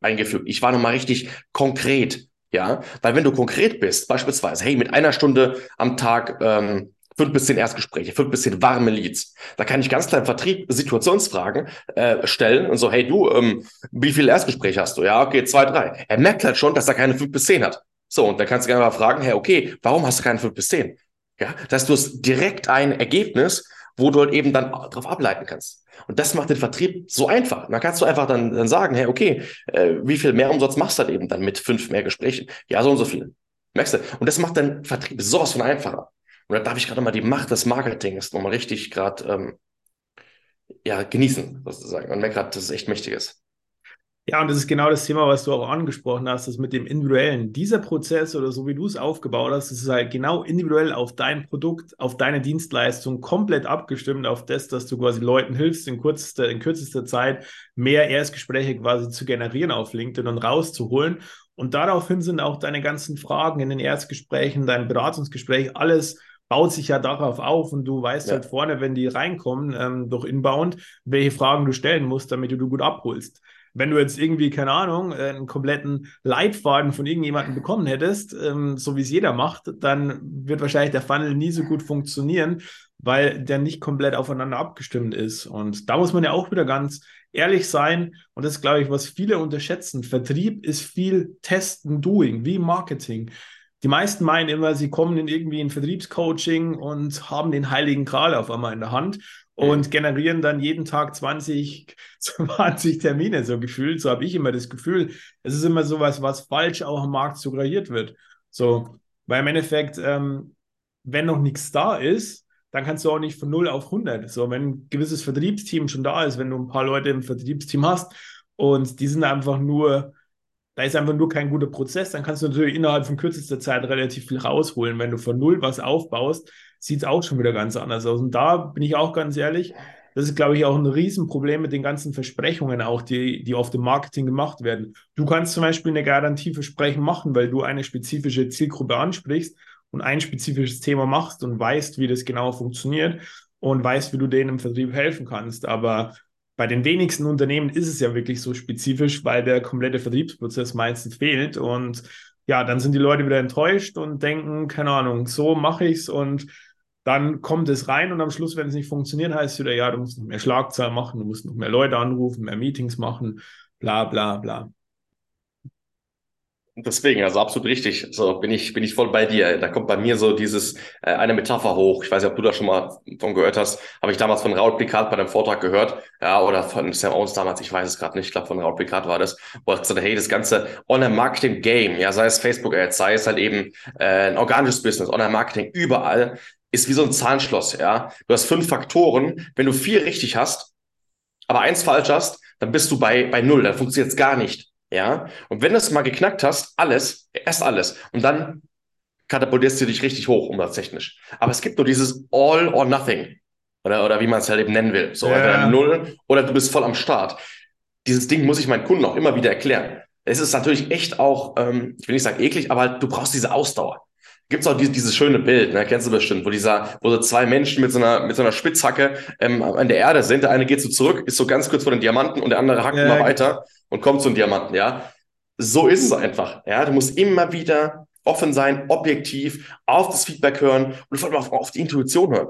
eingefügt. Ich war nochmal richtig konkret. Ja, weil wenn du konkret bist, beispielsweise, hey, mit einer Stunde am Tag ähm, fünf bis zehn Erstgespräche, fünf bis zehn warme Leads. Da kann ich ganz klar im Vertrieb Situationsfragen äh, stellen und so, hey du, ähm, wie viele Erstgespräche hast du? Ja, okay, zwei, drei. Er merkt halt schon, dass er keine fünf bis zehn hat. So, und dann kannst du gerne mal fragen, hey, okay, warum hast du keine fünf bis zehn? Ja, das heißt, du hast direkt ein Ergebnis, wo du halt eben dann darauf ableiten kannst. Und das macht den Vertrieb so einfach. dann kannst du einfach dann, dann sagen, hey, okay, äh, wie viel mehr Umsatz machst du halt eben dann mit fünf mehr Gesprächen? Ja, so und so viel. Merkst du? Und das macht den Vertrieb sowas von einfacher. Und da darf ich gerade mal die Macht des Marketings nochmal richtig gerade ähm, ja, genießen, sozusagen. Und merke gerade, dass es echt mächtig ist. Ja, und das ist genau das Thema, was du auch angesprochen hast, das mit dem Individuellen. Dieser Prozess oder so wie du es aufgebaut hast, ist halt genau individuell auf dein Produkt, auf deine Dienstleistung komplett abgestimmt, auf das, dass du quasi Leuten hilfst, in kürzester, in kürzester Zeit mehr Erstgespräche quasi zu generieren auf LinkedIn und rauszuholen. Und daraufhin sind auch deine ganzen Fragen in den Erstgesprächen, dein Beratungsgespräch, alles baut sich ja darauf auf und du weißt ja. halt vorne, wenn die reinkommen ähm, durch Inbound, welche Fragen du stellen musst, damit du, du gut abholst. Wenn du jetzt irgendwie, keine Ahnung, äh, einen kompletten Leitfaden von irgendjemandem bekommen hättest, ähm, so wie es jeder macht, dann wird wahrscheinlich der Funnel nie so gut funktionieren, weil der nicht komplett aufeinander abgestimmt ist. Und da muss man ja auch wieder ganz ehrlich sein. Und das ist, glaube ich, was viele unterschätzen. Vertrieb ist viel Testen, Doing, wie Marketing. Die meisten meinen immer, sie kommen in irgendwie ein Vertriebscoaching und haben den heiligen Gral auf einmal in der Hand und generieren dann jeden Tag 20, 20 [laughs] Termine, so gefühlt. So habe ich immer das Gefühl. Es ist immer sowas, was falsch auch am Markt suggeriert wird. So, weil im Endeffekt, ähm, wenn noch nichts da ist, dann kannst du auch nicht von 0 auf 100. So, wenn ein gewisses Vertriebsteam schon da ist, wenn du ein paar Leute im Vertriebsteam hast und die sind einfach nur da ist einfach nur kein guter Prozess, dann kannst du natürlich innerhalb von kürzester Zeit relativ viel rausholen. Wenn du von null was aufbaust, sieht es auch schon wieder ganz anders aus. Und da bin ich auch ganz ehrlich, das ist, glaube ich, auch ein Riesenproblem mit den ganzen Versprechungen auch, die, die oft im Marketing gemacht werden. Du kannst zum Beispiel eine Garantieversprechen machen, weil du eine spezifische Zielgruppe ansprichst und ein spezifisches Thema machst und weißt, wie das genau funktioniert und weißt, wie du denen im Vertrieb helfen kannst. Aber bei den wenigsten Unternehmen ist es ja wirklich so spezifisch, weil der komplette Vertriebsprozess meistens fehlt. Und ja, dann sind die Leute wieder enttäuscht und denken, keine Ahnung, so mache ich es und dann kommt es rein und am Schluss, wenn es nicht funktioniert, heißt es wieder, ja, du musst noch mehr Schlagzeilen machen, du musst noch mehr Leute anrufen, mehr Meetings machen, bla bla bla. Deswegen, also absolut richtig. So bin ich, bin ich voll bei dir. Da kommt bei mir so dieses äh, eine Metapher hoch. Ich weiß nicht, ob du da schon mal von gehört hast. Habe ich damals von Raul Picard bei einem Vortrag gehört. Ja, oder von Sam Owens damals. Ich weiß es gerade nicht. Ich glaube, von Raul Picard war das. Wo er gesagt hat, hey, das ganze Online-Marketing-Game, ja, sei es Facebook-Ads, sei es halt eben äh, ein organisches Business, Online-Marketing, überall, ist wie so ein Zahnschloss, ja. Du hast fünf Faktoren. Wenn du vier richtig hast, aber eins falsch hast, dann bist du bei, bei null. Dann funktioniert es gar nicht. Ja, und wenn du es mal geknackt hast, alles, erst alles, und dann katapultierst du dich richtig hoch, umsatztechnisch. Aber es gibt nur dieses All or Nothing. Oder, oder wie man es halt eben nennen will. So, ja. entweder null oder du bist voll am Start. Dieses Ding muss ich meinen Kunden auch immer wieder erklären. Es ist natürlich echt auch, ähm, ich will nicht sagen eklig, aber du brauchst diese Ausdauer. Gibt es auch die, dieses schöne Bild, ne, kennst du bestimmt, wo dieser, wo so zwei Menschen mit so einer, mit so einer Spitzhacke ähm, an der Erde sind. Der eine geht so zurück, ist so ganz kurz vor den Diamanten und der andere hackt ja, immer weiter und kommt zum Diamanten, ja. So ist es einfach, ja. Du musst immer wieder offen sein, objektiv, auf das Feedback hören und vor allem auf, auf die Intuition hören.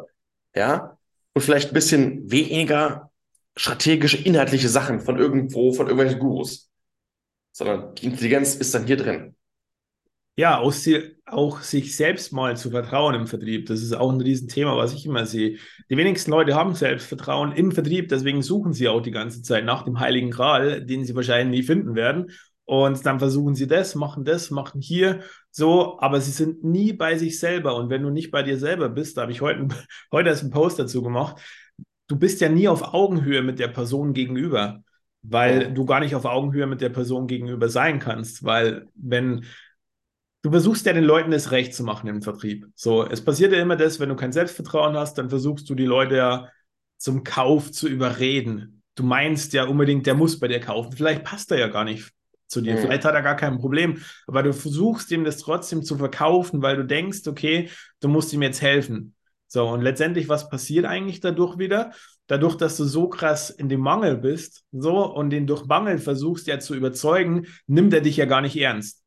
Ja? Und vielleicht ein bisschen weniger strategische, inhaltliche Sachen von irgendwo, von irgendwelchen Gurus. Sondern die Intelligenz ist dann hier drin. Ja, auch, sie, auch sich selbst mal zu vertrauen im Vertrieb. Das ist auch ein Riesenthema, was ich immer sehe. Die wenigsten Leute haben Selbstvertrauen im Vertrieb, deswegen suchen sie auch die ganze Zeit nach dem Heiligen Gral, den sie wahrscheinlich nie finden werden. Und dann versuchen sie das, machen das, machen hier so, aber sie sind nie bei sich selber. Und wenn du nicht bei dir selber bist, da habe ich heute, [laughs] heute erst einen Post dazu gemacht, du bist ja nie auf Augenhöhe mit der Person gegenüber, weil oh. du gar nicht auf Augenhöhe mit der Person gegenüber sein kannst, weil wenn du versuchst ja den Leuten das Recht zu machen im Vertrieb. So, es passiert ja immer das, wenn du kein Selbstvertrauen hast, dann versuchst du die Leute ja zum Kauf zu überreden. Du meinst ja unbedingt, der muss bei dir kaufen. Vielleicht passt er ja gar nicht zu dir. Mhm. Vielleicht hat er gar kein Problem, aber du versuchst ihm das trotzdem zu verkaufen, weil du denkst, okay, du musst ihm jetzt helfen. So, und letztendlich, was passiert eigentlich dadurch wieder? Dadurch, dass du so krass in dem Mangel bist, so und den durch Mangel versuchst ja zu überzeugen, nimmt er dich ja gar nicht ernst.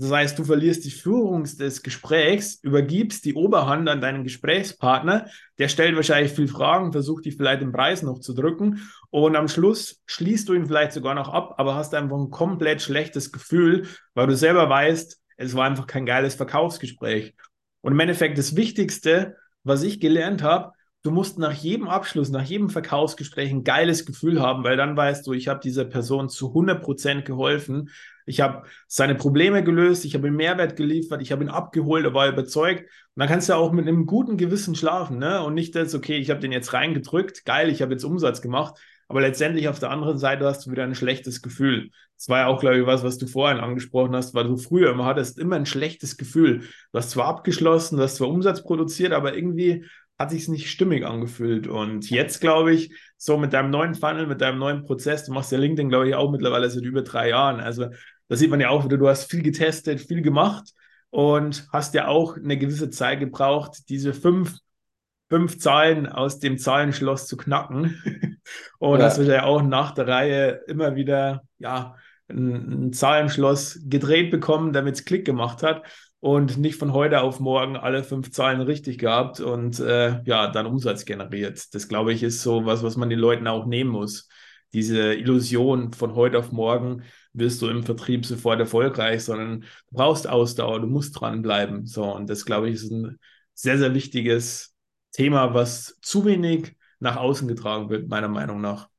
Das heißt, du verlierst die Führung des Gesprächs, übergibst die Oberhand an deinen Gesprächspartner, der stellt wahrscheinlich viel Fragen, versucht dich vielleicht den Preis noch zu drücken und am Schluss schließt du ihn vielleicht sogar noch ab, aber hast einfach ein komplett schlechtes Gefühl, weil du selber weißt, es war einfach kein geiles Verkaufsgespräch. Und im Endeffekt das Wichtigste, was ich gelernt habe, du musst nach jedem Abschluss, nach jedem Verkaufsgespräch ein geiles Gefühl haben, weil dann weißt du, ich habe dieser Person zu 100 Prozent geholfen ich habe seine Probleme gelöst, ich habe ihm Mehrwert geliefert, ich habe ihn abgeholt, er war überzeugt. Und dann kannst du auch mit einem guten Gewissen schlafen, ne? Und nicht das, okay, ich habe den jetzt reingedrückt, geil, ich habe jetzt Umsatz gemacht. Aber letztendlich auf der anderen Seite hast du wieder ein schlechtes Gefühl. Das war ja auch, glaube ich, was, was du vorhin angesprochen hast, weil du früher immer hattest immer ein schlechtes Gefühl. Du hast zwar abgeschlossen, du hast zwar Umsatz produziert, aber irgendwie hat sich es nicht stimmig angefühlt. Und jetzt glaube ich, so mit deinem neuen Funnel, mit deinem neuen Prozess, du machst ja LinkedIn, glaube ich, auch mittlerweile seit über drei Jahren. Also da sieht man ja auch wieder, du hast viel getestet, viel gemacht und hast ja auch eine gewisse Zeit gebraucht, diese fünf, fünf Zahlen aus dem Zahlenschloss zu knacken. [laughs] und ja. hast ja auch nach der Reihe immer wieder, ja, ein, ein Zahlenschloss gedreht bekommen, damit es Klick gemacht hat und nicht von heute auf morgen alle fünf Zahlen richtig gehabt und äh, ja, dann Umsatz generiert. Das glaube ich ist so was, was man den Leuten auch nehmen muss. Diese Illusion von heute auf morgen, wirst du im Vertrieb sofort erfolgreich, sondern du brauchst Ausdauer, du musst dranbleiben. So, und das, glaube ich, ist ein sehr, sehr wichtiges Thema, was zu wenig nach außen getragen wird, meiner Meinung nach.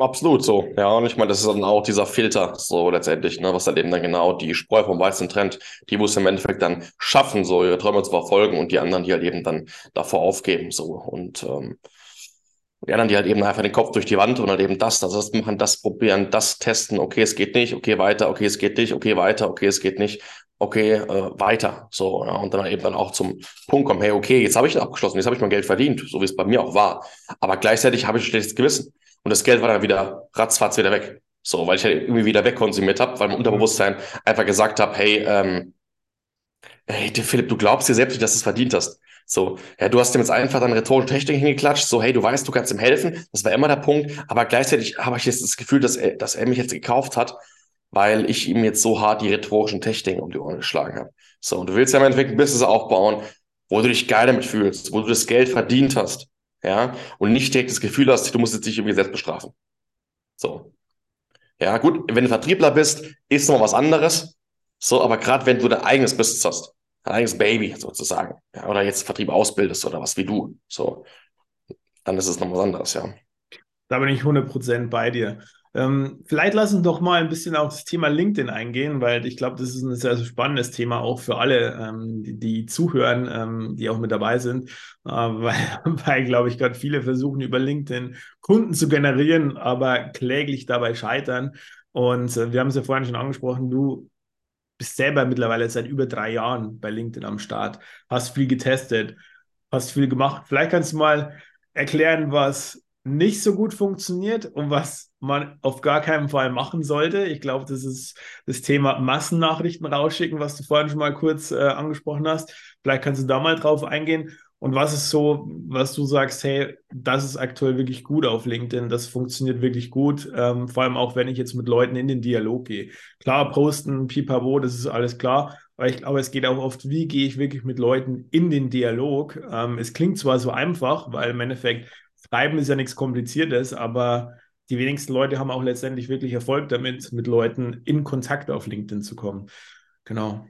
Absolut so, ja. Und ich meine, das ist dann auch dieser Filter, so letztendlich, ne, was dann eben dann genau die Spreu vom Weißen trennt, die, es im Endeffekt dann schaffen, so ihre Träume zu verfolgen und die anderen, die halt eben dann davor aufgeben, so. Und ähm, die anderen, die halt eben einfach den Kopf durch die Wand und halt eben das, das, das machen, das probieren, das testen, okay, es geht nicht, okay, weiter, okay, es geht nicht, okay, weiter, okay, es geht nicht, okay, äh, weiter. So, ja, und dann eben dann auch zum Punkt kommen, hey, okay, jetzt habe ich abgeschlossen, jetzt habe ich mein Geld verdient, so wie es bei mir auch war. Aber gleichzeitig habe ich ein schlechtes Gewissen. Und das Geld war dann wieder ratzfatz wieder weg. So, weil ich halt irgendwie wieder wegkonsumiert habe, weil mein Unterbewusstsein einfach gesagt habe, hey, ähm, hey, Philipp, du glaubst dir selbst nicht, dass du es verdient hast. So, ja, du hast ihm jetzt einfach dann rhetorische Technik hingeklatscht, so, hey, du weißt, du kannst ihm helfen. Das war immer der Punkt. Aber gleichzeitig habe ich jetzt das Gefühl, dass er, dass er mich jetzt gekauft hat, weil ich ihm jetzt so hart die rhetorischen Techniken um die Ohren geschlagen habe. So, und du willst ja im Endeffekt ein Business aufbauen, wo du dich geil damit fühlst, wo du das Geld verdient hast. Ja, und nicht direkt das Gefühl hast, du musst jetzt dich irgendwie selbst bestrafen. So. Ja, gut, wenn du Vertriebler bist, ist noch was anderes. So, aber gerade wenn du dein eigenes Business hast, dein eigenes Baby sozusagen, ja, oder jetzt Vertrieb ausbildest oder was wie du, so, dann ist es noch was anderes, ja. Da bin ich 100% bei dir. Ähm, vielleicht lass uns doch mal ein bisschen auf das Thema LinkedIn eingehen, weil ich glaube, das ist ein sehr, sehr spannendes Thema auch für alle, ähm, die, die, zuhören, ähm, die auch mit dabei sind, äh, [laughs] weil, weil glaube ich, gerade viele versuchen, über LinkedIn Kunden zu generieren, aber kläglich dabei scheitern. Und äh, wir haben es ja vorhin schon angesprochen, du bist selber mittlerweile seit über drei Jahren bei LinkedIn am Start, hast viel getestet, hast viel gemacht. Vielleicht kannst du mal erklären, was nicht so gut funktioniert und was man auf gar keinen Fall machen sollte. Ich glaube, das ist das Thema Massennachrichten rausschicken, was du vorhin schon mal kurz äh, angesprochen hast. Vielleicht kannst du da mal drauf eingehen und was ist so, was du sagst, hey, das ist aktuell wirklich gut auf LinkedIn, das funktioniert wirklich gut, ähm, vor allem auch, wenn ich jetzt mit Leuten in den Dialog gehe. Klar, posten, pipapo, das ist alles klar, Aber ich glaube, es geht auch oft, wie gehe ich wirklich mit Leuten in den Dialog. Ähm, es klingt zwar so einfach, weil im Endeffekt Schreiben ist ja nichts Kompliziertes, aber die wenigsten Leute haben auch letztendlich wirklich Erfolg damit, mit Leuten in Kontakt auf LinkedIn zu kommen. Genau.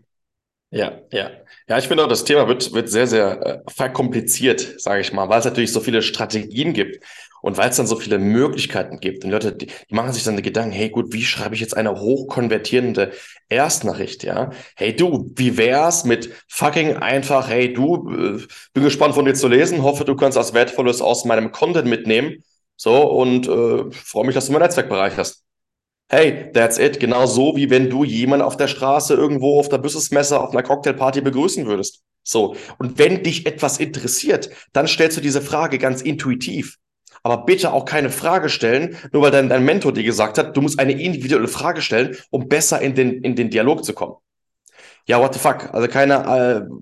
Ja, ja. Ja, ich finde auch, das Thema wird, wird sehr, sehr äh, verkompliziert, sage ich mal, weil es natürlich so viele Strategien gibt und weil es dann so viele Möglichkeiten gibt. Und Leute, die, die machen sich dann die Gedanken, hey gut, wie schreibe ich jetzt eine hochkonvertierende Erstnachricht, ja? Hey du, wie wär's mit fucking einfach, hey du, äh, bin gespannt von dir zu lesen, hoffe, du kannst was Wertvolles aus meinem Content mitnehmen. So, und äh, freue mich, dass du mein Netzwerk bereicherst. Hey, that's it. Genau so, wie wenn du jemanden auf der Straße irgendwo auf der Businessmesse auf einer Cocktailparty begrüßen würdest. So. Und wenn dich etwas interessiert, dann stellst du diese Frage ganz intuitiv. Aber bitte auch keine Frage stellen, nur weil dein, dein Mentor dir gesagt hat, du musst eine individuelle Frage stellen, um besser in den, in den Dialog zu kommen. Ja, what the fuck? Also keine äh,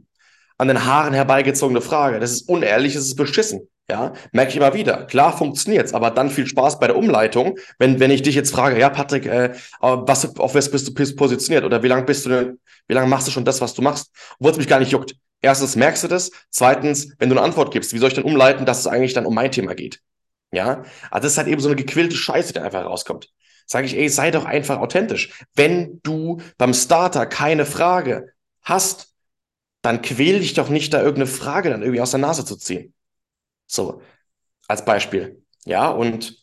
an den Haaren herbeigezogene Frage. Das ist unehrlich, das ist beschissen. Ja, merke ich immer wieder. Klar funktioniert's, aber dann viel Spaß bei der Umleitung. Wenn, wenn ich dich jetzt frage, ja, Patrick, äh, was, auf was bist du positioniert oder wie lange bist du denn, wie lange machst du schon das, was du machst, obwohl es mich gar nicht juckt. Erstens merkst du das. Zweitens, wenn du eine Antwort gibst, wie soll ich denn umleiten, dass es eigentlich dann um mein Thema geht? Ja, also das ist halt eben so eine gequillte Scheiße, die einfach rauskommt. Sage ich, ey, sei doch einfach authentisch. Wenn du beim Starter keine Frage hast, dann quäl dich doch nicht, da irgendeine Frage dann irgendwie aus der Nase zu ziehen. So, als Beispiel. Ja, und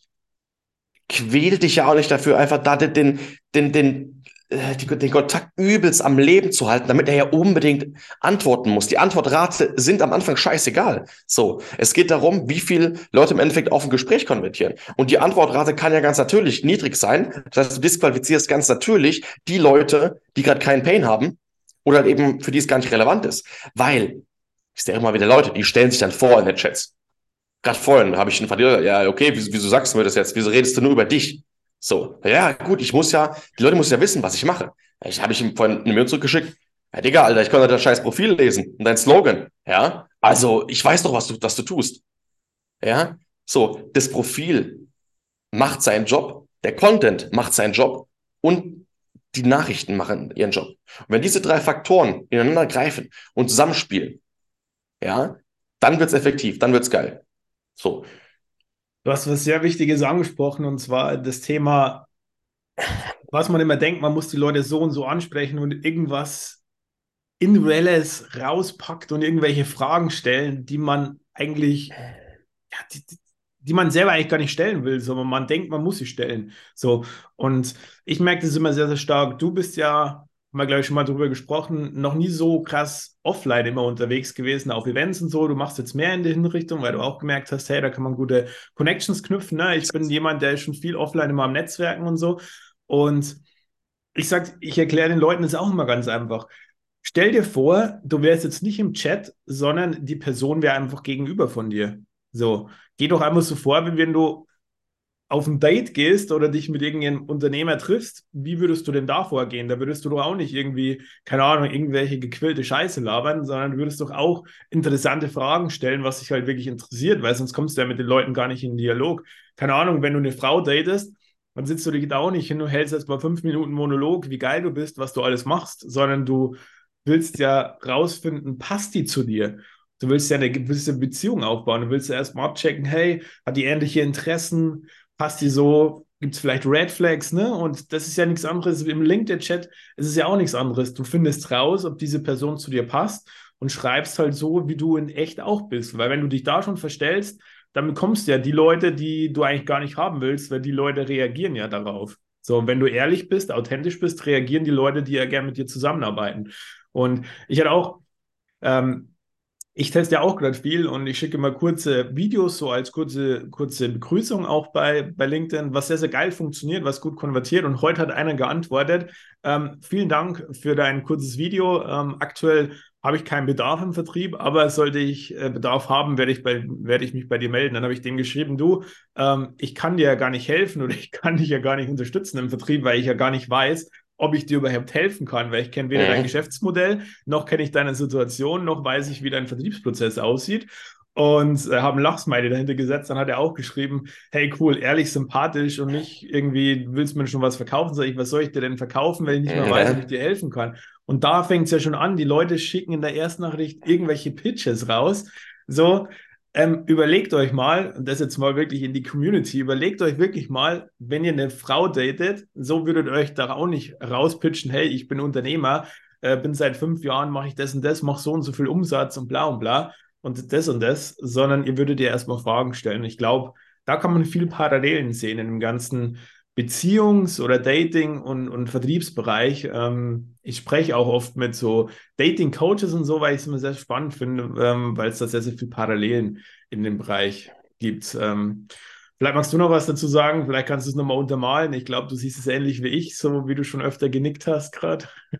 quäl dich ja auch nicht dafür, einfach da den, den, den, äh, den Kontakt übelst am Leben zu halten, damit er ja unbedingt antworten muss. Die Antwortrate sind am Anfang scheißegal. So, es geht darum, wie viele Leute im Endeffekt auf ein Gespräch konvertieren. Und die Antwortrate kann ja ganz natürlich niedrig sein. Das heißt, du disqualifizierst ganz natürlich die Leute, die gerade keinen Pain haben oder eben für die es gar nicht relevant ist. Weil, ich sehe immer wieder Leute, die stellen sich dann vor in den Chats. Gerade vorhin habe ich einen Verlierer, ja, okay, wieso, wieso sagst du mir das jetzt? Wieso redest du nur über dich? So, ja, gut, ich muss ja, die Leute müssen ja wissen, was ich mache. Ich habe ich ihm vorhin eine Mail zurückgeschickt. Ja, Digga, Alter, ich konnte dein scheiß Profil lesen und dein Slogan. Ja, also ich weiß doch, was du, was du tust. Ja, so, das Profil macht seinen Job, der Content macht seinen Job und die Nachrichten machen ihren Job. Und wenn diese drei Faktoren ineinander greifen und zusammenspielen, ja, dann wird's effektiv, dann wird's geil. So. Du hast was sehr Wichtiges angesprochen und zwar das Thema, was man immer denkt, man muss die Leute so und so ansprechen und irgendwas Individuelles rauspackt und irgendwelche Fragen stellen, die man eigentlich, ja, die, die man selber eigentlich gar nicht stellen will, sondern man denkt, man muss sie stellen. So. Und ich merke das immer sehr, sehr stark. Du bist ja haben wir, glaube ich, schon mal drüber gesprochen, noch nie so krass offline immer unterwegs gewesen, auf Events und so. Du machst jetzt mehr in die Hinrichtung, weil du auch gemerkt hast, hey, da kann man gute Connections knüpfen. Ne? Ich bin jemand, der ist schon viel offline immer am Netzwerken und so. Und ich sag, ich erkläre den Leuten das auch immer ganz einfach. Stell dir vor, du wärst jetzt nicht im Chat, sondern die Person wäre einfach gegenüber von dir. So, geh doch einmal so vor, wie wenn du auf ein Date gehst oder dich mit irgendeinem Unternehmer triffst, wie würdest du denn da vorgehen? Da würdest du doch auch nicht irgendwie, keine Ahnung, irgendwelche gequillte Scheiße labern, sondern du würdest doch auch interessante Fragen stellen, was dich halt wirklich interessiert, weil sonst kommst du ja mit den Leuten gar nicht in den Dialog. Keine Ahnung, wenn du eine Frau datest, dann sitzt du dich da auch nicht hin und hältst jetzt mal fünf Minuten Monolog, wie geil du bist, was du alles machst, sondern du willst ja rausfinden, passt die zu dir? Du willst ja eine gewisse Beziehung aufbauen. Du willst ja erstmal abchecken, hey, hat die ähnliche Interessen? Passt die so, gibt es vielleicht Red Flags, ne? Und das ist ja nichts anderes. Im LinkedIn-Chat ist es ja auch nichts anderes. Du findest raus, ob diese Person zu dir passt und schreibst halt so, wie du in echt auch bist. Weil wenn du dich da schon verstellst, dann bekommst du ja die Leute, die du eigentlich gar nicht haben willst, weil die Leute reagieren ja darauf. So, wenn du ehrlich bist, authentisch bist, reagieren die Leute, die ja gerne mit dir zusammenarbeiten. Und ich hatte auch ähm, ich teste ja auch gerade viel und ich schicke immer kurze Videos, so als kurze, kurze Begrüßung auch bei, bei LinkedIn, was sehr, sehr geil funktioniert, was gut konvertiert. Und heute hat einer geantwortet, ähm, vielen Dank für dein kurzes Video. Ähm, aktuell habe ich keinen Bedarf im Vertrieb, aber sollte ich äh, Bedarf haben, werde ich, bei, werde ich mich bei dir melden. Dann habe ich dem geschrieben, du, ähm, ich kann dir ja gar nicht helfen oder [laughs] ich kann dich ja gar nicht unterstützen im Vertrieb, weil ich ja gar nicht weiß, ob ich dir überhaupt helfen kann, weil ich kenne weder mhm. dein Geschäftsmodell, noch kenne ich deine Situation, noch weiß ich, wie dein Vertriebsprozess aussieht. und äh, haben Lachsmiley dahinter gesetzt. Dann hat er auch geschrieben, hey cool, ehrlich, sympathisch und nicht irgendwie, willst du mir schon was verkaufen? Sag ich, was soll ich dir denn verkaufen, wenn ich nicht mehr weiß, ob ich dir helfen kann? Und da fängt es ja schon an, die Leute schicken in der ersten Nachricht irgendwelche Pitches raus. So, ähm, überlegt euch mal, und das jetzt mal wirklich in die Community, überlegt euch wirklich mal, wenn ihr eine Frau datet, so würdet ihr euch da auch nicht rauspitchen, hey, ich bin Unternehmer, äh, bin seit fünf Jahren, mache ich das und das, mache so und so viel Umsatz und bla und bla und das und das, sondern ihr würdet ihr erstmal Fragen stellen. Ich glaube, da kann man viel Parallelen sehen in dem ganzen Beziehungs- oder Dating- und, und Vertriebsbereich. Ähm, ich spreche auch oft mit so Dating-Coaches und so, weil ich es immer sehr spannend finde, ähm, weil es da sehr, sehr viele Parallelen in dem Bereich gibt. Ähm, vielleicht magst du noch was dazu sagen, vielleicht kannst du es nochmal untermalen. Ich glaube, du siehst es ähnlich wie ich, so wie du schon öfter genickt hast gerade. [laughs]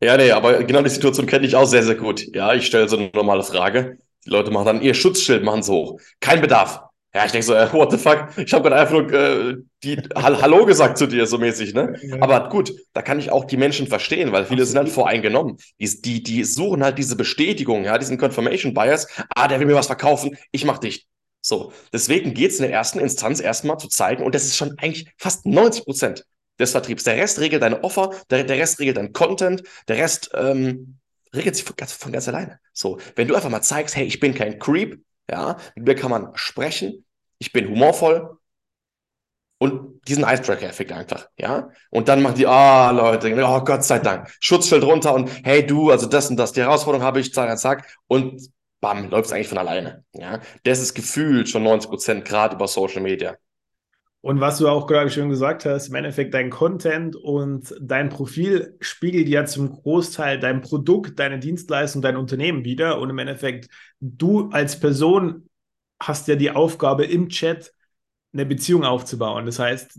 Ja, nee, aber genau die Situation kenne ich auch sehr, sehr gut. Ja, ich stelle so eine normale Frage. Die Leute machen dann ihr Schutzschild, machen so hoch. Kein Bedarf. Ja, ich denke so, äh, what the fuck? Ich habe gerade einfach nur äh, die Hallo gesagt zu dir, so mäßig, ne? Ja. Aber gut, da kann ich auch die Menschen verstehen, weil viele Absolut. sind halt voreingenommen. Die, die, die suchen halt diese Bestätigung, ja, diesen Confirmation Bias. Ah, der will mir was verkaufen, ich mach dich. So, deswegen geht es in der ersten Instanz erstmal zu zeigen, und das ist schon eigentlich fast 90 Prozent des Vertriebs. Der Rest regelt deine Offer, der, der Rest regelt dein Content, der Rest ähm, regelt sich von ganz, von ganz alleine. So, wenn du einfach mal zeigst, hey, ich bin kein Creep, ja, mit mir kann man sprechen, ich bin humorvoll und diesen Icebreaker-Effekt einfach, ja. Und dann machen die, ah, oh, Leute, oh Gott sei Dank, Schutzschild runter und hey, du, also das und das, die Herausforderung habe ich, zack, zack, und bam, läuft es eigentlich von alleine, ja. Das ist gefühlt schon 90 Prozent, gerade über Social Media. Und was du auch gerade schon gesagt hast, im Endeffekt dein Content und dein Profil spiegelt ja zum Großteil dein Produkt, deine Dienstleistung, dein Unternehmen wieder. Und im Endeffekt, du als Person hast ja die Aufgabe im Chat eine Beziehung aufzubauen. Das heißt,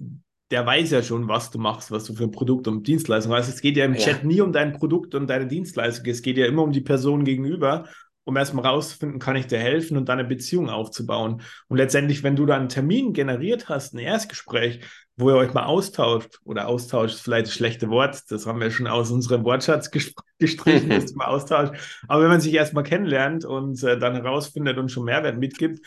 der weiß ja schon, was du machst, was du für ein Produkt und Dienstleistung hast. Es geht ja im ja. Chat nie um dein Produkt und deine Dienstleistung. Es geht ja immer um die Person gegenüber um erstmal rauszufinden, kann ich dir helfen und dann eine Beziehung aufzubauen. Und letztendlich, wenn du da einen Termin generiert hast, ein Erstgespräch, wo ihr euch mal austauscht, oder austauscht ist vielleicht das schlechte Wort, das haben wir schon aus unserem Wortschatz gestrichen, dass [laughs] man austauscht. Aber wenn man sich erstmal kennenlernt und äh, dann herausfindet und schon Mehrwert mitgibt,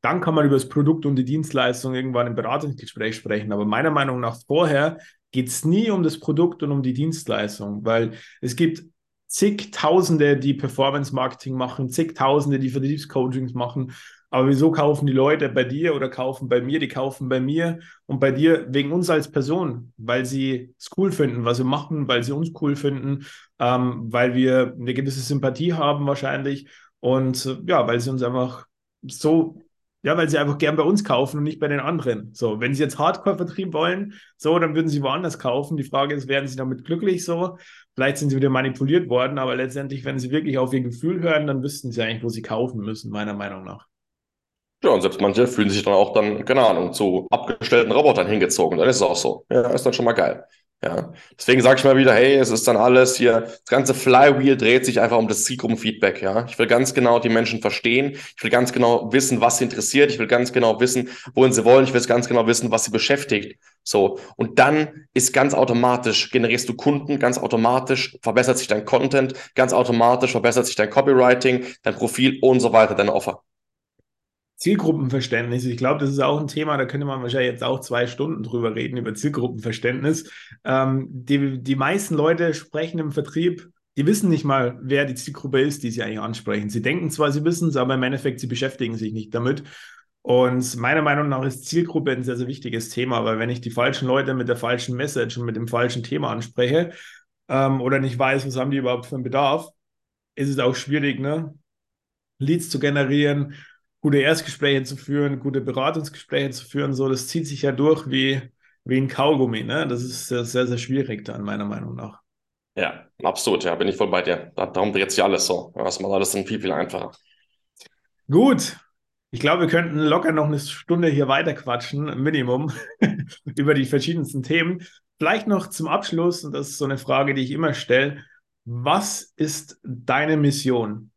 dann kann man über das Produkt und die Dienstleistung irgendwann im Beratungsgespräch sprechen. Aber meiner Meinung nach vorher geht es nie um das Produkt und um die Dienstleistung, weil es gibt zigtausende, die Performance-Marketing machen, zigtausende, die Vertriebscoachings machen. Aber wieso kaufen die Leute bei dir oder kaufen bei mir? Die kaufen bei mir und bei dir wegen uns als Person, weil sie es cool finden, was wir machen, weil sie uns cool finden, ähm, weil wir eine gewisse Sympathie haben wahrscheinlich und ja, weil sie uns einfach so ja, weil sie einfach gern bei uns kaufen und nicht bei den anderen. So, wenn sie jetzt Hardcore-Vertrieb wollen, so, dann würden sie woanders kaufen. Die Frage ist, werden sie damit glücklich so? Vielleicht sind sie wieder manipuliert worden, aber letztendlich, wenn sie wirklich auf ihr Gefühl hören, dann wüssten sie eigentlich, wo sie kaufen müssen, meiner Meinung nach. Ja, und selbst manche fühlen sich dann auch dann, keine Ahnung, zu abgestellten Robotern hingezogen. Dann ist es auch so. Ja, ist dann schon mal geil. Ja, deswegen sage ich mal wieder, hey, es ist dann alles hier, das ganze Flywheel dreht sich einfach um das Zielgruppenfeedback, ja. Ich will ganz genau die Menschen verstehen, ich will ganz genau wissen, was sie interessiert, ich will ganz genau wissen, wohin sie wollen, ich will ganz genau wissen, was sie beschäftigt. So. Und dann ist ganz automatisch, generierst du Kunden, ganz automatisch verbessert sich dein Content, ganz automatisch verbessert sich dein Copywriting, dein Profil und so weiter, deine Offer. Zielgruppenverständnis. Ich glaube, das ist auch ein Thema, da könnte man wahrscheinlich jetzt auch zwei Stunden drüber reden, über Zielgruppenverständnis. Ähm, die, die meisten Leute sprechen im Vertrieb, die wissen nicht mal, wer die Zielgruppe ist, die sie eigentlich ansprechen. Sie denken zwar, sie wissen es, aber im Endeffekt, sie beschäftigen sich nicht damit. Und meiner Meinung nach ist Zielgruppe ein sehr, sehr wichtiges Thema, weil wenn ich die falschen Leute mit der falschen Message und mit dem falschen Thema anspreche ähm, oder nicht weiß, was haben die überhaupt für einen Bedarf, ist es auch schwierig, ne? Leads zu generieren, gute Erstgespräche zu führen, gute Beratungsgespräche zu führen, so, das zieht sich ja durch wie, wie ein Kaugummi, ne? Das ist sehr, sehr, sehr schwierig dann, meiner Meinung nach. Ja, absolut, ja, bin ich voll bei dir. Darum dreht sich alles so. Das macht alles dann viel, viel einfacher. Gut. Ich glaube, wir könnten locker noch eine Stunde hier weiter quatschen, Minimum, [laughs] über die verschiedensten Themen. Vielleicht noch zum Abschluss, und das ist so eine Frage, die ich immer stelle. Was ist deine Mission?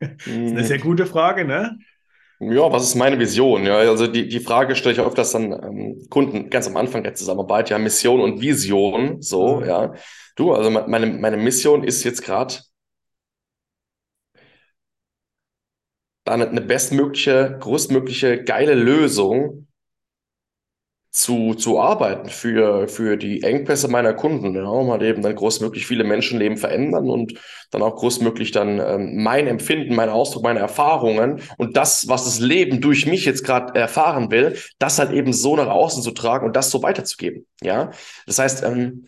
Das ist eine sehr gute Frage, ne? Ja, was ist meine Vision? Ja, also die, die Frage stelle ich öfters dann ähm, Kunden ganz am Anfang der Zusammenarbeit, ja, Mission und Vision, so, mhm. ja. Du, also meine, meine Mission ist jetzt gerade, da eine, eine bestmögliche, größtmögliche, geile Lösung zu, zu arbeiten für, für die Engpässe meiner Kunden, ja, um halt eben dann großmöglich viele Menschenleben verändern und dann auch großmöglich dann ähm, mein Empfinden, mein Ausdruck, meine Erfahrungen und das, was das Leben durch mich jetzt gerade erfahren will, das halt eben so nach außen zu tragen und das so weiterzugeben. Ja, das heißt, ähm,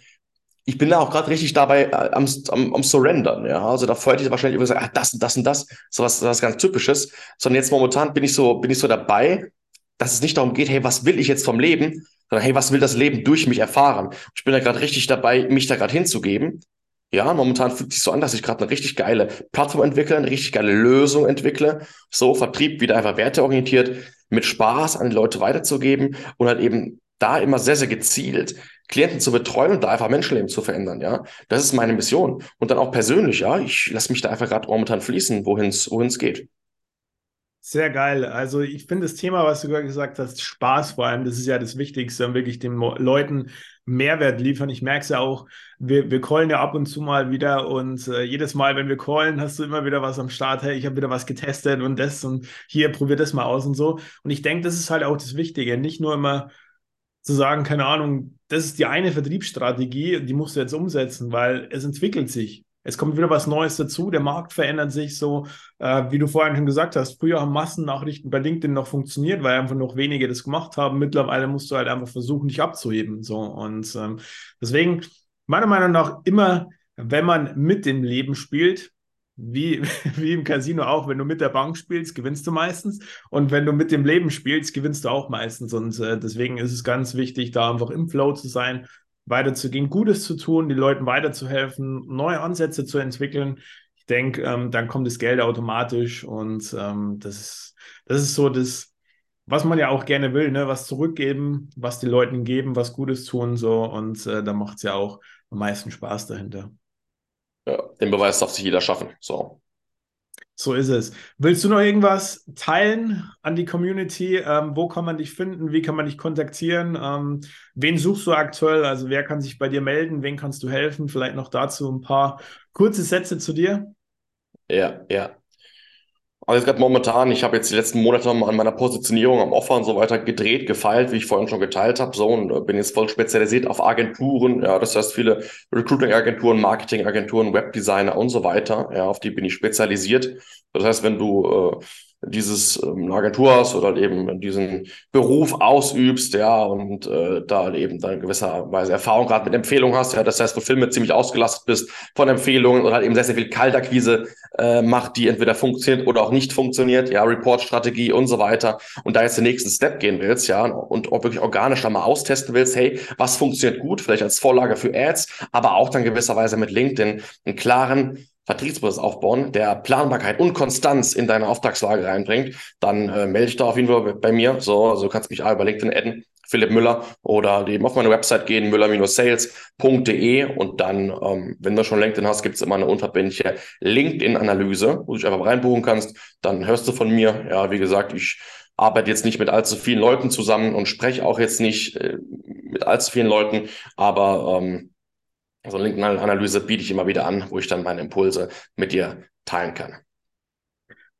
ich bin da auch gerade richtig dabei äh, am, am, am Surrendern. Ja, also da hätte ich wahrscheinlich immer gesagt, ah, das und das und das, so was, was ganz Typisches. Sondern jetzt momentan bin ich so, bin ich so dabei, dass es nicht darum geht, hey, was will ich jetzt vom Leben, sondern hey, was will das Leben durch mich erfahren? Ich bin da gerade richtig dabei, mich da gerade hinzugeben. Ja, momentan fühlt sich so an, dass ich gerade eine richtig geile Plattform entwickle, eine richtig geile Lösung entwickle. So, Vertrieb wieder einfach werteorientiert, mit Spaß an die Leute weiterzugeben und halt eben da immer sehr, sehr gezielt Klienten zu betreuen und da einfach Menschenleben zu verändern, ja. Das ist meine Mission. Und dann auch persönlich, ja, ich lasse mich da einfach gerade momentan fließen, wohin es geht. Sehr geil. Also ich finde das Thema, was du gerade gesagt hast, Spaß vor allem, das ist ja das Wichtigste, wirklich den Leuten Mehrwert liefern. Ich merke es ja auch, wir, wir callen ja ab und zu mal wieder und äh, jedes Mal, wenn wir callen, hast du immer wieder was am Start. Hey, ich habe wieder was getestet und das und hier, probier das mal aus und so. Und ich denke, das ist halt auch das Wichtige, nicht nur immer zu sagen, keine Ahnung, das ist die eine Vertriebsstrategie, die musst du jetzt umsetzen, weil es entwickelt sich. Es kommt wieder was Neues dazu, der Markt verändert sich so, äh, wie du vorhin schon gesagt hast. Früher haben Massennachrichten bei LinkedIn noch funktioniert, weil einfach noch wenige das gemacht haben. Mittlerweile musst du halt einfach versuchen, dich abzuheben. So und ähm, deswegen meiner Meinung nach immer, wenn man mit dem Leben spielt, wie, [laughs] wie im Casino auch, wenn du mit der Bank spielst, gewinnst du meistens. Und wenn du mit dem Leben spielst, gewinnst du auch meistens. Und äh, deswegen ist es ganz wichtig, da einfach im Flow zu sein weiterzugehen, Gutes zu tun, den Leuten weiterzuhelfen, neue Ansätze zu entwickeln. Ich denke, ähm, dann kommt das Geld automatisch und ähm, das, ist, das ist so das, was man ja auch gerne will, ne? was zurückgeben, was die Leuten geben, was Gutes tun so und äh, da macht es ja auch am meisten Spaß dahinter. Ja, den Beweis darf sich jeder schaffen. So. So ist es. Willst du noch irgendwas teilen an die Community? Ähm, wo kann man dich finden? Wie kann man dich kontaktieren? Ähm, wen suchst du aktuell? Also wer kann sich bei dir melden? Wen kannst du helfen? Vielleicht noch dazu ein paar kurze Sätze zu dir. Ja, ja. Also gerade momentan, ich habe jetzt die letzten Monate an meiner Positionierung am Offer und so weiter gedreht, gefeilt, wie ich vorhin schon geteilt habe, so und äh, bin jetzt voll spezialisiert auf Agenturen, ja, das heißt viele Recruiting-Agenturen, Marketing-Agenturen, Webdesigner und so weiter, ja, auf die bin ich spezialisiert. Das heißt, wenn du äh, dieses ähm, Agentur hast oder eben diesen Beruf ausübst, ja, und äh, da eben dann gewisserweise Erfahrung gerade mit Empfehlungen hast, ja, das heißt, du Filme ziemlich ausgelastet bist von Empfehlungen und halt eben sehr, sehr viel Kaltakquise äh, macht, die entweder funktioniert oder auch nicht funktioniert, ja, Report-Strategie und so weiter. Und da jetzt den nächsten Step gehen willst, ja, und auch wirklich organisch da mal austesten willst, hey, was funktioniert gut, vielleicht als Vorlage für Ads, aber auch dann gewisserweise mit LinkedIn einen klaren Vertriebsprozess aufbauen, der Planbarkeit und Konstanz in deine Auftragslage reinbringt, dann äh, melde dich da auf jeden Fall bei mir. So, also du kannst mich über LinkedIn adden, Philipp Müller, oder eben auf meine Website gehen, müller-sales.de und dann, ähm, wenn du schon LinkedIn hast, gibt es immer eine unverbindliche LinkedIn-Analyse, wo du dich einfach reinbuchen kannst. Dann hörst du von mir. Ja, wie gesagt, ich arbeite jetzt nicht mit allzu vielen Leuten zusammen und spreche auch jetzt nicht äh, mit allzu vielen Leuten, aber ähm, so eine LinkedIn-Analyse biete ich immer wieder an, wo ich dann meine Impulse mit dir teilen kann.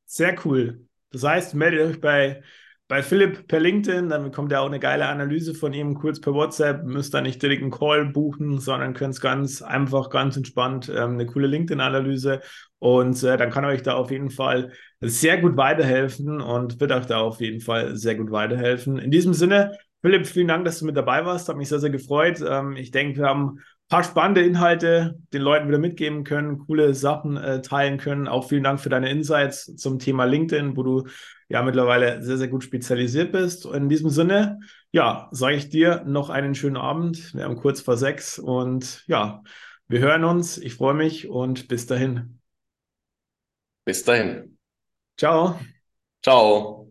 Sehr cool. Das heißt, meldet euch bei, bei Philipp per LinkedIn, dann bekommt ihr auch eine geile Analyse von ihm kurz per WhatsApp. Müsst da nicht direkt einen Call buchen, sondern könnt es ganz einfach, ganz entspannt ähm, eine coole LinkedIn-Analyse. Und äh, dann kann euch da auf jeden Fall sehr gut weiterhelfen und wird euch da auf jeden Fall sehr gut weiterhelfen. In diesem Sinne, Philipp, vielen Dank, dass du mit dabei warst. Hat mich sehr, sehr gefreut. Ähm, ich denke, wir haben paar spannende Inhalte den Leuten wieder mitgeben können, coole Sachen äh, teilen können. Auch vielen Dank für deine Insights zum Thema LinkedIn, wo du ja mittlerweile sehr, sehr gut spezialisiert bist. Und in diesem Sinne, ja, sage ich dir noch einen schönen Abend. Wir haben kurz vor sechs und ja, wir hören uns. Ich freue mich und bis dahin. Bis dahin. Ciao. Ciao.